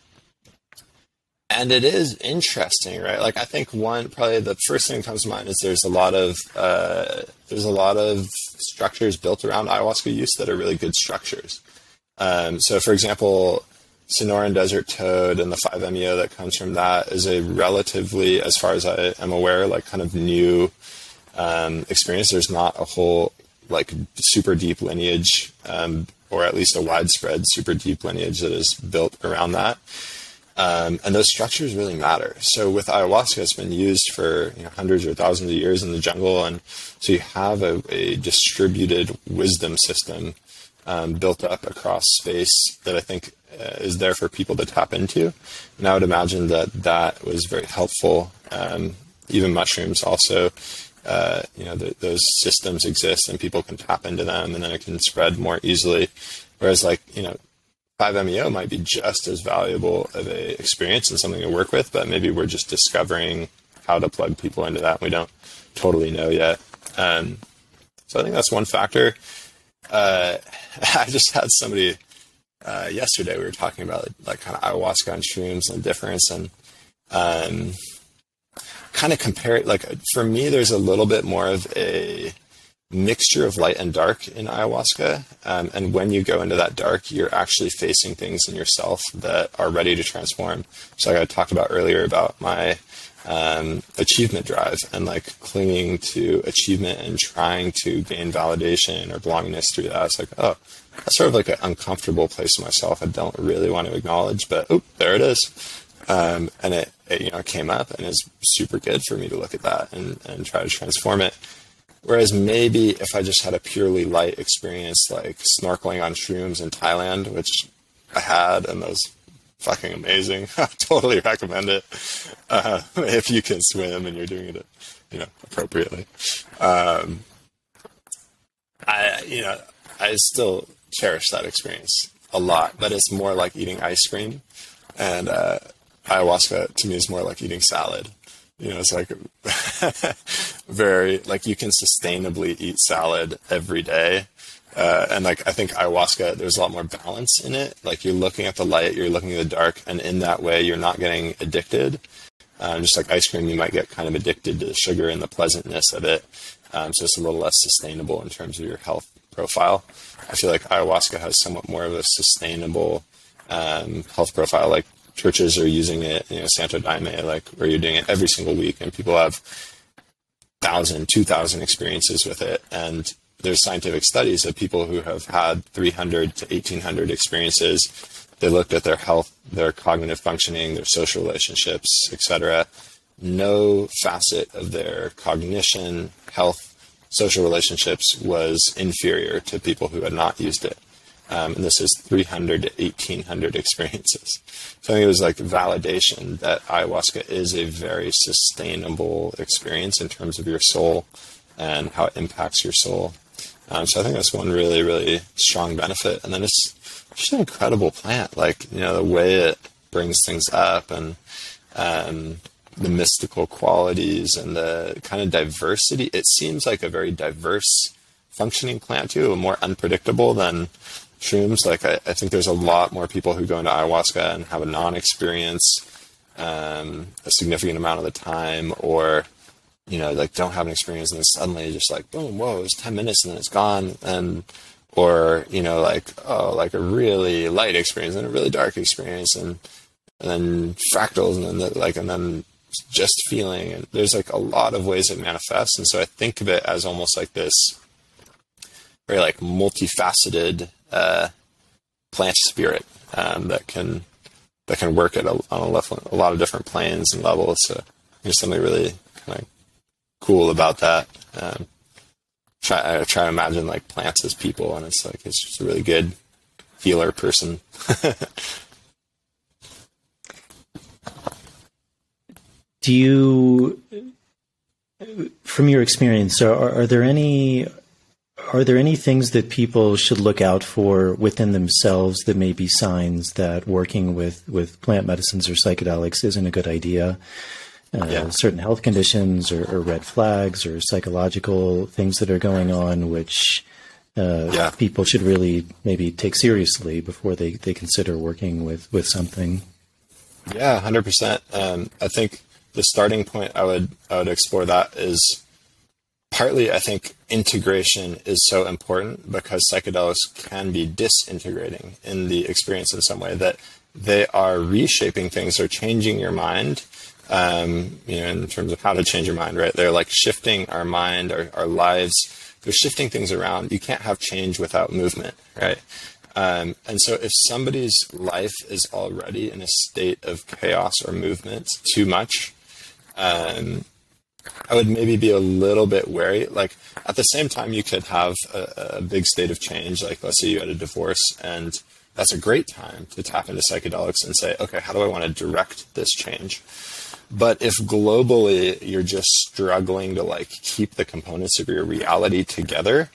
and it is interesting, right? Like I think one probably the first thing that comes to mind is there's a lot of uh, there's a lot of structures built around ayahuasca use that are really good structures. Um, so, for example, Sonoran Desert Toad and the 5-MeO that comes from that is a relatively, as far as I am aware, like kind of new um, experience. There's not a whole like super deep lineage, um, or at least a widespread super deep lineage that is built around that. Um, and those structures really matter. So with ayahuasca, it's been used for you know, hundreds or thousands of years in the jungle, and so you have a, a distributed wisdom system um, built up across space that I think uh, is there for people to tap into. And I would imagine that that was very helpful. Um, even mushrooms also, uh, you know, those systems exist and people can tap into them, and then it can spread more easily. Whereas, like you know, 5-MeO might be just as valuable of a experience and something to work with, but maybe we're just discovering how to plug people into that. And We don't totally know yet. Um, so I think that's one factor. Uh, I just had somebody uh, yesterday. We were talking about like kind of ayahuasca and shrooms and difference, and um, kind of compare it. Like for me, there's a little bit more of a mixture of light and dark in ayahuasca. Um, and when you go into that dark, you're actually facing things in yourself that are ready to transform. So, like I talked about earlier about my um, achievement drive and like clinging to achievement and trying to gain validation or belongingness through that. It's like, oh, that's sort of like an uncomfortable place in myself I don't really want to acknowledge, but oh, there it is. Um, and it, it, you know, came up and it's super good for me to look at that and, and try to transform it. Whereas maybe if I just had a purely light experience, like snorkeling on shrooms in Thailand, which I had, and those fucking amazing. I totally recommend it uh, if you can swim and you're doing it, you know, appropriately. Um, I, you know, I still cherish that experience a lot, but it's more like eating ice cream, and uh, ayahuasca to me is more like eating salad. You know, it's like very like you can sustainably eat salad every day. Uh, and like I think ayahuasca, there's a lot more balance in it. Like you're looking at the light, you're looking at the dark, and in that way, you're not getting addicted. Um, just like ice cream, you might get kind of addicted to the sugar and the pleasantness of it. Um, so it's a little less sustainable in terms of your health profile. I feel like ayahuasca has somewhat more of a sustainable um, health profile. Like churches are using it, you know, Santo Daime, like where you're doing it every single week, and people have thousand, two thousand experiences with it, and there's scientific studies of people who have had 300 to 1800 experiences. They looked at their health, their cognitive functioning, their social relationships, etc. No facet of their cognition, health, social relationships was inferior to people who had not used it. Um, and this is 300 to 1800 experiences. So I think it was like validation that ayahuasca is a very sustainable experience in terms of your soul and how it impacts your soul. Um, so I think that's one really, really strong benefit. And then it's just an incredible plant. Like, you know, the way it brings things up and um, the mystical qualities and the kind of diversity. It seems like a very diverse functioning plant too, more unpredictable than shrooms. Like I, I, think there's a lot more people who go into ayahuasca and have a non-experience um, a significant amount of the time, or you know, like don't have an experience and then suddenly just like boom, whoa, it's ten minutes and then it's gone, and or you know, like oh, like a really light experience and a really dark experience, and and then fractals, and then the, like and then just feeling, and there's like a lot of ways it manifests, and so I think of it as almost like this very like multifaceted uh, plant spirit um, that can that can work at a, on a, level, a lot of different planes and levels. So there's something really kind of cool about that. Um, try I try to imagine like plants as people, and it's like it's just a really good healer person. Do you, from your experience, are, are there any are there any things that people should look out for within themselves that may be signs that working with, with plant medicines or psychedelics isn't a good idea? Uh, yeah. Certain health conditions or, or, red flags or psychological things that are going on, which uh, yeah. people should really maybe take seriously before they, they consider working with, with something. Yeah, hundred um, percent. I think the starting point I would I would explore that is partly I think integration is so important because psychedelics can be disintegrating in the experience in some way that they are reshaping things or changing your mind um, you know in terms of how to change your mind right? They're like shifting our mind our, our lives. They're shifting things around. You can't have change without movement right? Um, and so if somebody's life is already in a state of chaos or movement too much um, I would maybe be a little bit wary. Like at the same time, you could have a, a, big state of change. Like let's say you had a divorce, and that's a great time to tap into psychedelics and say, okay, how do I want to direct this change? But if globally you're just struggling to like keep the components of your reality together,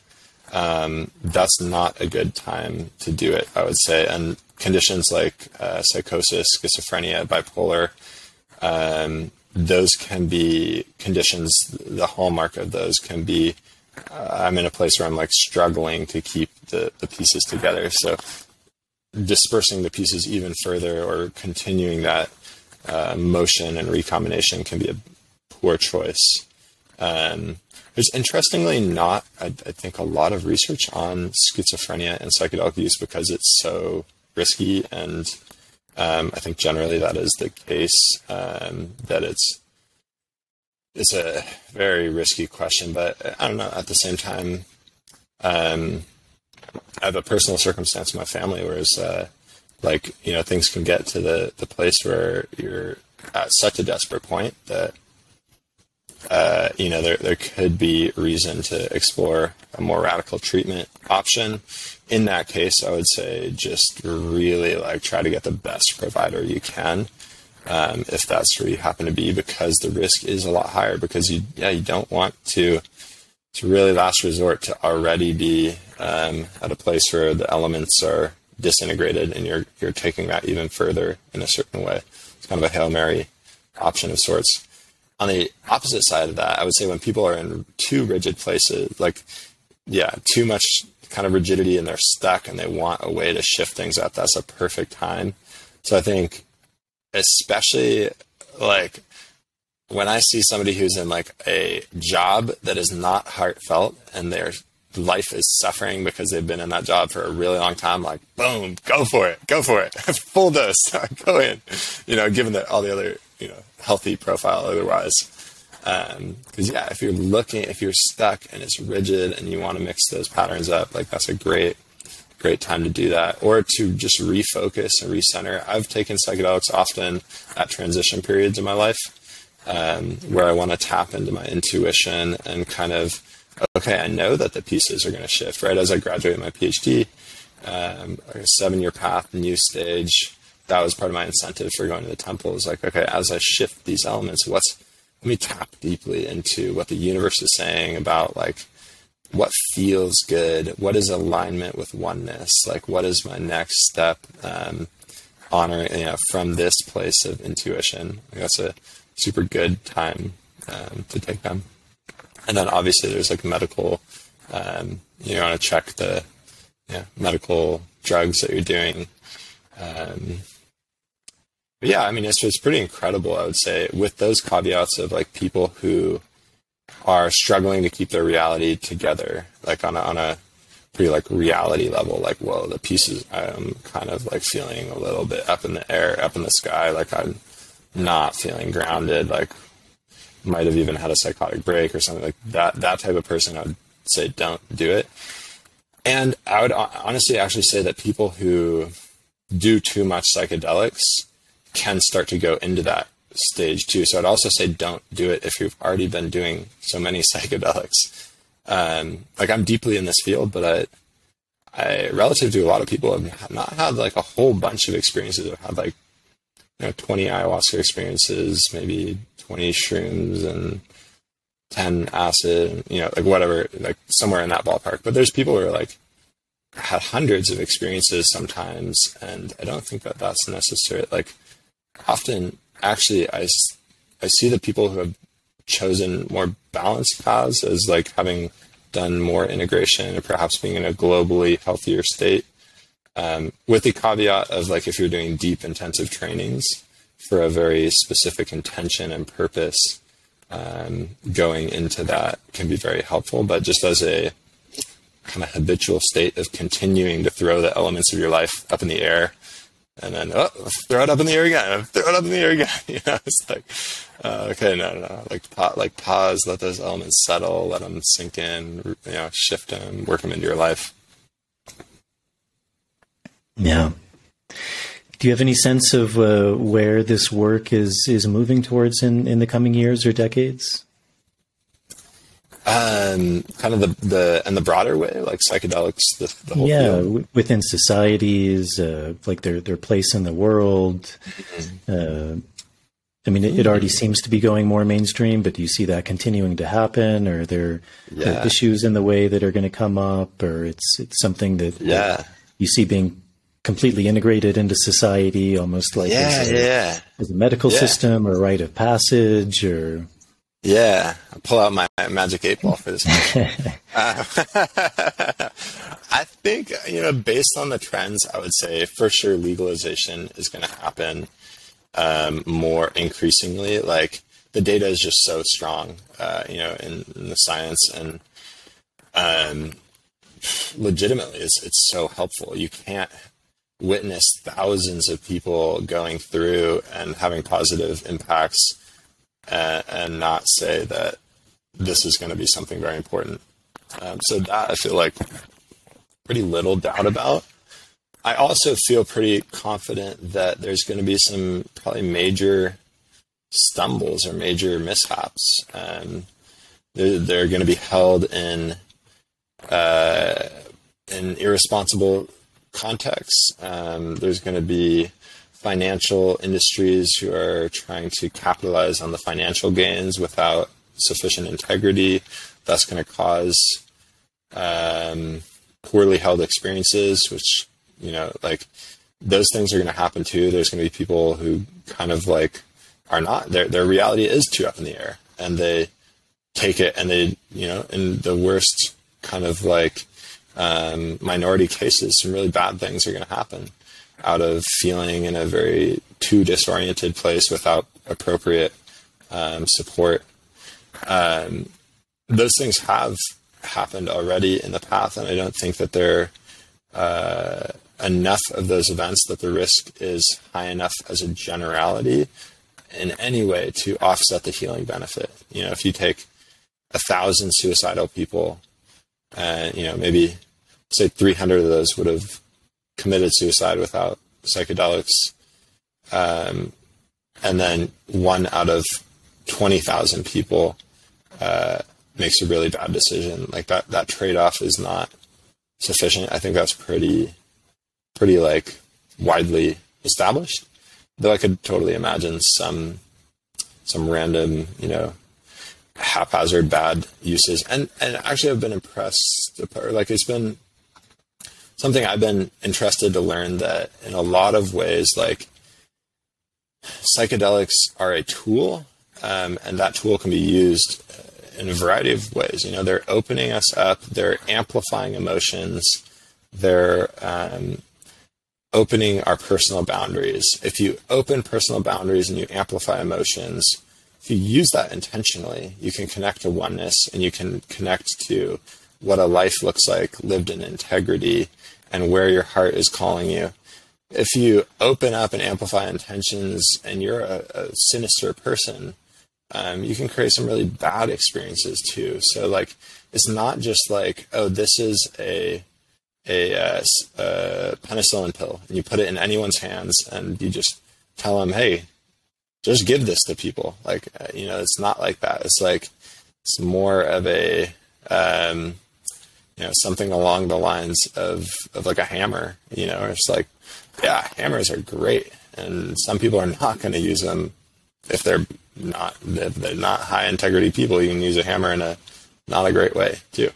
um, that's not a good time to do it. I would say, and conditions like uh, psychosis, schizophrenia, bipolar. Um, those can be conditions. The hallmark of those can be uh, I'm in a place where I'm like struggling to keep the, the pieces together. So dispersing the pieces even further or continuing that uh, motion and recombination can be a poor choice. Um, there's interestingly not, I, I, think, a lot of research on schizophrenia and psychedelic use because it's so risky and um, I think generally that is the case. Um, that it's it's a very risky question, but I don't know. At the same time, um, I have a personal circumstance in my family where it's uh, like you know things can get to the the place where you're at such a desperate point that uh, you know, there, there could be reason to explore a more radical treatment option. In that case, I would say just really like try to get the best provider you can. Um, if that's where you happen to be, because the risk is a lot higher. Because you, yeah, you don't want to, to really last resort to already be um, at a place where the elements are disintegrated, and you're you're taking that even further in a certain way. It's kind of a hail mary option of sorts on the opposite side of that, I would say when people are in too rigid places, like, yeah, too much kind of rigidity and they're stuck and they want a way to shift things up, that's a perfect time. So I think, especially like when I see somebody who's in like a job that is not heartfelt and their life is suffering because they've been in that job for a really long time, like, boom, go for it, go for it, full dose, go in, you know, given that all the other you know healthy profile otherwise. Because um, yeah, if you're looking, if you're stuck and it's rigid and you want to mix those patterns up, like that's a great, great time to do that. Or to just refocus and recenter. I've taken psychedelics often at transition periods in my life, um, where I want to tap into my intuition and kind of, okay, I know that the pieces are going to shift. Right as I graduate my PhD, um, a seven-year path, new stage that was part of my incentive for going to the temple. Is like, okay, as I shift these elements, what's let me tap deeply into what the universe is saying about like what feels good, what is alignment with oneness, like what is my next step, um, honoring you know from this place of intuition. Like that's a super good time um, to take them. And then obviously there's like medical, um, you want to check the yeah, medical drugs that you're doing. Um, yeah, I mean, it's just pretty incredible, I would say, with those caveats of like people who are struggling to keep their reality together, like on a, on a pretty like reality level, like, well, the pieces, I'm kind of like feeling a little bit up in the air, up in the sky, like I'm not feeling grounded, like might have even had a psychotic break or something like that. That type of person, I would say, don't do it. And I would honestly actually say that people who do too much psychedelics can start to go into that stage too. So I'd also say don't do it if you've already been doing so many psychedelics. Um, like I'm deeply in this field, but I, I, relative to a lot of people, have not had like a whole bunch of experiences. I've had like, you know, 20 ayahuasca experiences, maybe 20 shrooms and 10 acid, you know, like whatever, like somewhere in that ballpark. But there's people who are like, had hundreds of experiences sometimes, and I don't think that that's necessary. Like, often actually I, I see the people who have chosen more balanced paths as like having done more integration or perhaps being in a globally healthier state um, with the caveat of like if you're doing deep intensive trainings for a very specific intention and purpose um, going into that can be very helpful. But just as a kind of habitual state of continuing to throw the elements of your life up in the air and then oh, throw it up in the air again, throw it up in the air again. You know, it's like uh, okay, no, no, no, like pa- like pause, let those elements settle, let them sink in, you know, shift them, work them into your life. Yeah. Do you have any sense of uh, where this work is is moving towards in in the coming years or decades? Um, kind of the, the and the broader way, like psychedelics, the, the whole yeah, w- within societies, uh, like their their place in the world. Mm-hmm. Uh, I mean, it, it, already seems to be going more mainstream, but do you see that continuing to happen? Or are there yeah. issues in the way that are going to come up, or it's it's something that, yeah. You see being completely integrated into society, almost like yeah, as, a, yeah. as a medical yeah. system or rite of passage, or yeah, I'll pull out my magic eight ball for this. uh, I think you know, based on the trends, I would say for sure legalization is going to happen um, more increasingly. Like the data is just so strong, uh, you know, in, in, the science and um, legitimately, it's it's so helpful. You can't witness thousands of people going through and having positive impacts and, and not say that this is going to be something very important. Um, so that I feel like pretty little doubt about. I also feel pretty confident that there's going to be some probably major stumbles or major mishaps. Um, they're, they're going to be held in uh, in irresponsible contexts. Um, there's going to be financial industries who are trying to capitalize on the financial gains without sufficient integrity. That's going to cause um, poorly held experiences, which you know, like those things are going to happen too. There's going to be people who kind of like are not their their reality is too up in the air, and they take it and they you know in the worst kind of like um, minority cases, some really bad things are going to happen out of feeling in a very too disoriented place without appropriate um, support. Um, those things have happened already in the past, and I don't think that they're uh, enough of those events that the risk is high enough as a generality in any way to offset the healing benefit. You know, if you take a thousand suicidal people, and you know maybe say 300 of those would have committed suicide without psychedelics, um, and then one out of 20,000 people uh, makes a really bad decision. Like that, that trade off is not sufficient. I think that's pretty pretty like widely established. Though I could totally imagine some some random, you know, haphazard bad uses. And and actually I've been impressed like it's been something I've been interested to learn that in a lot of ways like psychedelics are a tool um, and that tool can be used in a variety of ways. You know, they're opening us up, they're amplifying emotions, they're um, opening our personal boundaries. If you open personal boundaries and you amplify emotions, if you use that intentionally, you can connect to oneness and you can connect to what a life looks like lived in integrity and where your heart is calling you. If you open up and amplify intentions and you're a, a sinister person, um, you can create some really bad experiences too. So like, it's not just like, oh, this is a a, uh, a penicillin pill and you put it in anyone's hands and you just tell them, hey, just give this to people. Like, uh, you know, it's not like that. It's like, it's more of a, um, you know, something along the lines of, of like a hammer, you know, it's like, yeah, hammers are great. And some people are not going to use them if they're not, if they're not high integrity people. You can use a hammer in a not a great way too.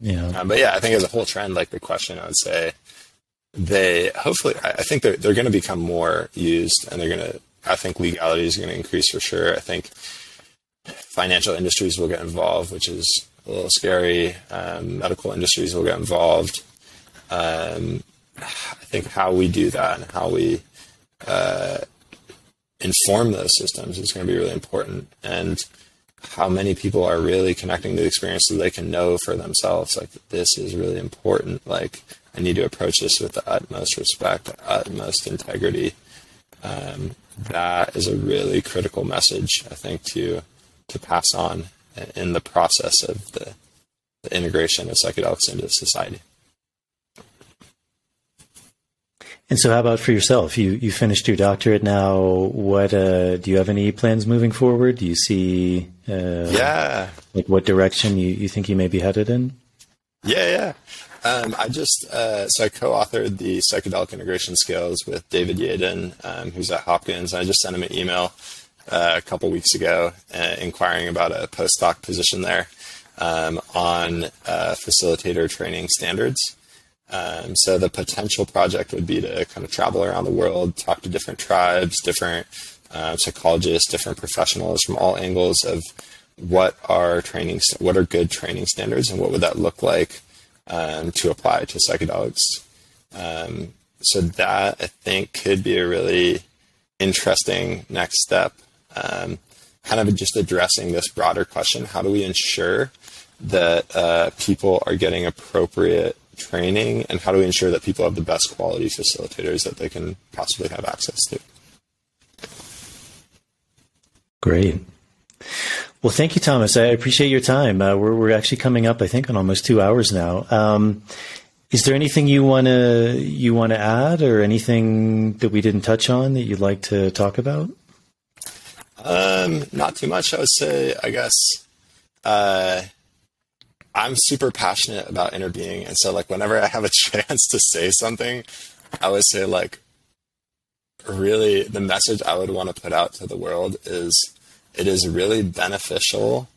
Yeah. Um, but yeah, I think as a whole trend, like the question, I would say they hopefully, I think they're, they're going to become more used and they're going to, I think legality is going to increase for sure. I think financial industries will get involved, which is a little scary. Um, medical industries will get involved. Um, I think how we do that and how we uh, inform those systems is going to be really important. And how many people are really connecting to the experience so they can know for themselves like this is really important like i need to approach this with the utmost respect the utmost integrity um, that is a really critical message i think to to pass on in the process of the, the integration of psychedelics into society And so, how about for yourself? You you finished your doctorate now. What uh, do you have any plans moving forward? Do you see? Uh, yeah. Like what direction you, you think you may be headed in? Yeah, yeah. Um, I just uh, so I co-authored the psychedelic integration scales with David Yaden, um, who's at Hopkins. I just sent him an email a couple weeks ago uh, inquiring about a postdoc position there um, on uh, facilitator training standards. Um, so the potential project would be to kind of travel around the world, talk to different tribes, different uh, psychologists, different professionals from all angles of what are training, what are good training standards, and what would that look like um, to apply to psychedelics. Um, so that I think could be a really interesting next step. Um, kind of just addressing this broader question: How do we ensure that uh, people are getting appropriate training, and how do we ensure that people have the best quality facilitators that they can possibly have access to? Great. Well, thank you, Tomas. I appreciate your time. Uh, we're, we're actually coming up, I think, on almost two hours now. Um, Is there anything you want to you want to add, or anything that we didn't touch on that you'd like to talk about? Um, not too much. I would say. I guess. Uh, I'm super passionate about Interbeing, and so like whenever I have a chance to say something, I would say like, really, the message I would want to put out to the world is, it is really beneficial,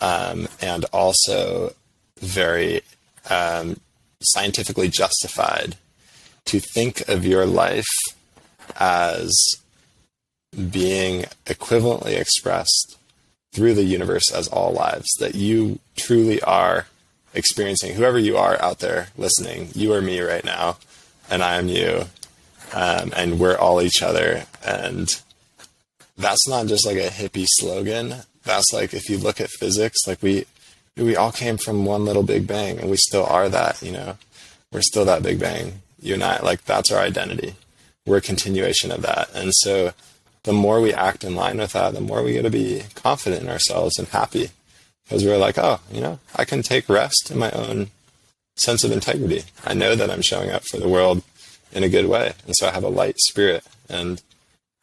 um, and also very um, scientifically justified to think of your life as being equivalently expressed through the universe as all lives, that you truly are experiencing, whoever you are out there listening, you are me right now, and I am you, um, and we're all each other. And that's not just like a hippie slogan. That's like, if you look at physics, like we, we all came from one little big bang and we still are that, you know, we're still that big bang. You and I, like, that's our identity. We're a continuation of that. And so the more we act in line with that, the more we get to be confident in ourselves and happy because we're like, oh, you know, I can take rest in my own sense of integrity. I know that I'm showing up for the world in a good way. And so I have a light spirit. And,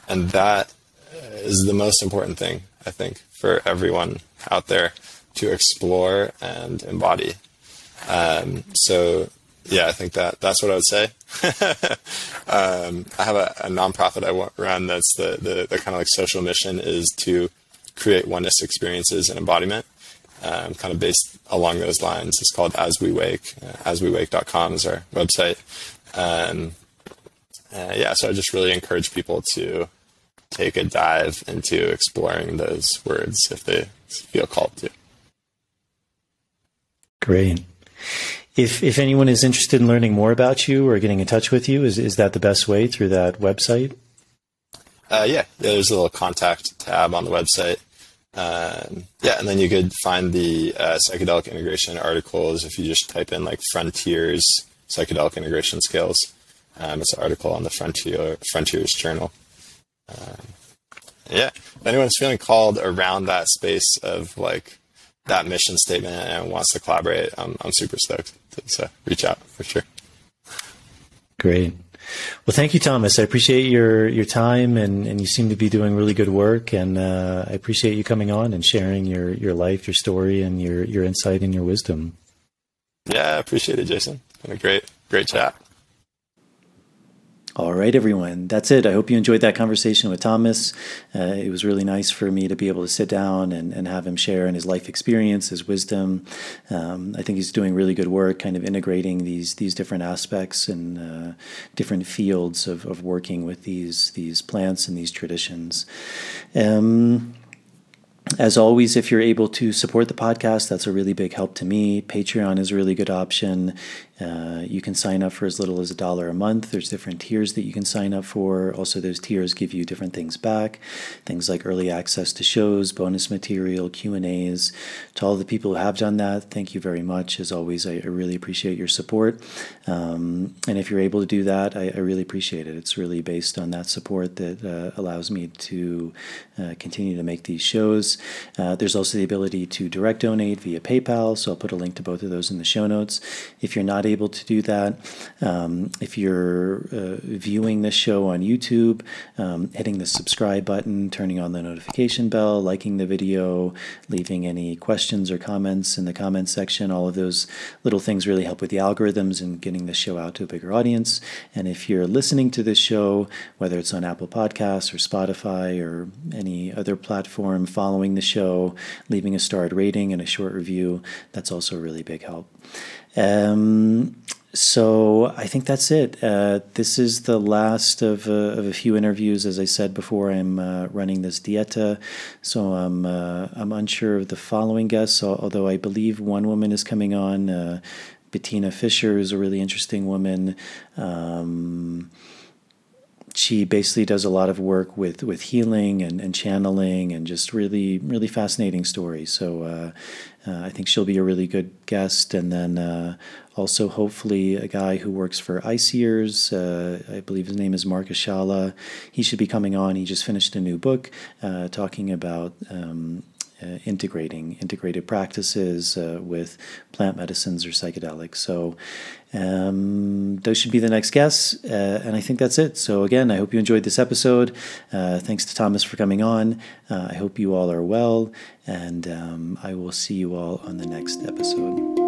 and that is the most important thing, I think, for everyone out there to explore and embody. Um, so yeah, I think that that's what I would say. um, I have a, a, nonprofit I run that's the, the, the kind of like social mission is to create oneness experiences and embodiment, um, kind of based along those lines. It's called As We Wake. Uh, AsWeWake.com is our website. Um, uh, yeah, so I just really encourage people to take a dive into exploring those words if they feel called to. Great. If if anyone is interested in learning more about you or getting in touch with you, is is that the best way through that website? Uh, yeah, there's a little contact tab on the website. Um, yeah, and then you could find the uh, psychedelic integration articles if you just type in like frontiers psychedelic integration scales. Um, it's an article on the Frontier Frontiers Journal. Um, yeah, if anyone's feeling called around that space of like that mission statement and wants to collaborate, I'm, I'm super stoked. So reach out for sure. Great. Well, thank you, Tomas. I appreciate your your time, and, and you seem to be doing really good work. And uh, I appreciate you coming on and sharing your, your life, your story, and your, your insight and your wisdom. Yeah, I appreciate it, Jason. Been a great great chat. All right, everyone. That's it. I hope you enjoyed that conversation with Tomas. Uh, it was really nice for me to be able to sit down and, and have him share in his life experience, his wisdom. Um, I think he's doing really good work, kind of integrating these these different aspects and uh, different fields of, of working with these these plants and these traditions. Um, as always, if you're able to support the podcast, that's a really big help to me. Patreon is a really good option. Uh, you can sign up for as little as a dollar a month. There's different tiers that you can sign up for. Also, those tiers give you different things back, things like early access to shows, bonus material, Q and A's. To all the people who have done that, thank you very much. As always, I, I really appreciate your support. Um, and if you're able to do that, I, I, really appreciate it. It's really based on that support that uh, allows me to uh, continue to make these shows. Uh, there's also the ability to direct donate via PayPal. So I'll put a link to both of those in the show notes. If you're not able to do that. Um, if you're uh, viewing this show on YouTube, um, hitting the subscribe button, turning on the notification bell, liking the video, leaving any questions or comments in the comments section, all of those little things really help with the algorithms and getting the show out to a bigger audience. And if you're listening to this show, whether it's on Apple Podcasts or Spotify or any other platform, following the show, leaving a starred rating and a short review, that's also a really big help. Um, so I think that's it. Uh, this is the last of, uh, of a few interviews. As I said before, I'm uh, running this dieta, so I'm uh, I'm unsure of the following guests. Although I believe one woman is coming on. Uh, Bettina Fisher is a really interesting woman. Um, she basically does a lot of work with with healing and, and channeling and just really really fascinating stories. So uh, uh, I think she'll be a really good guest. And then uh, also, hopefully, a guy who works for ICEERS, uh, I believe his name is Marc Aixalà. He should be coming on. He just finished a new book uh, talking about. Um, uh, integrating integrated practices uh, with plant medicines or psychedelics. So um, those should be the next guests, uh, and I think that's it. So again, I hope you enjoyed this episode. Uh, thanks to Tomas for coming on. Uh, I hope you all are well, and um, I will see you all on the next episode.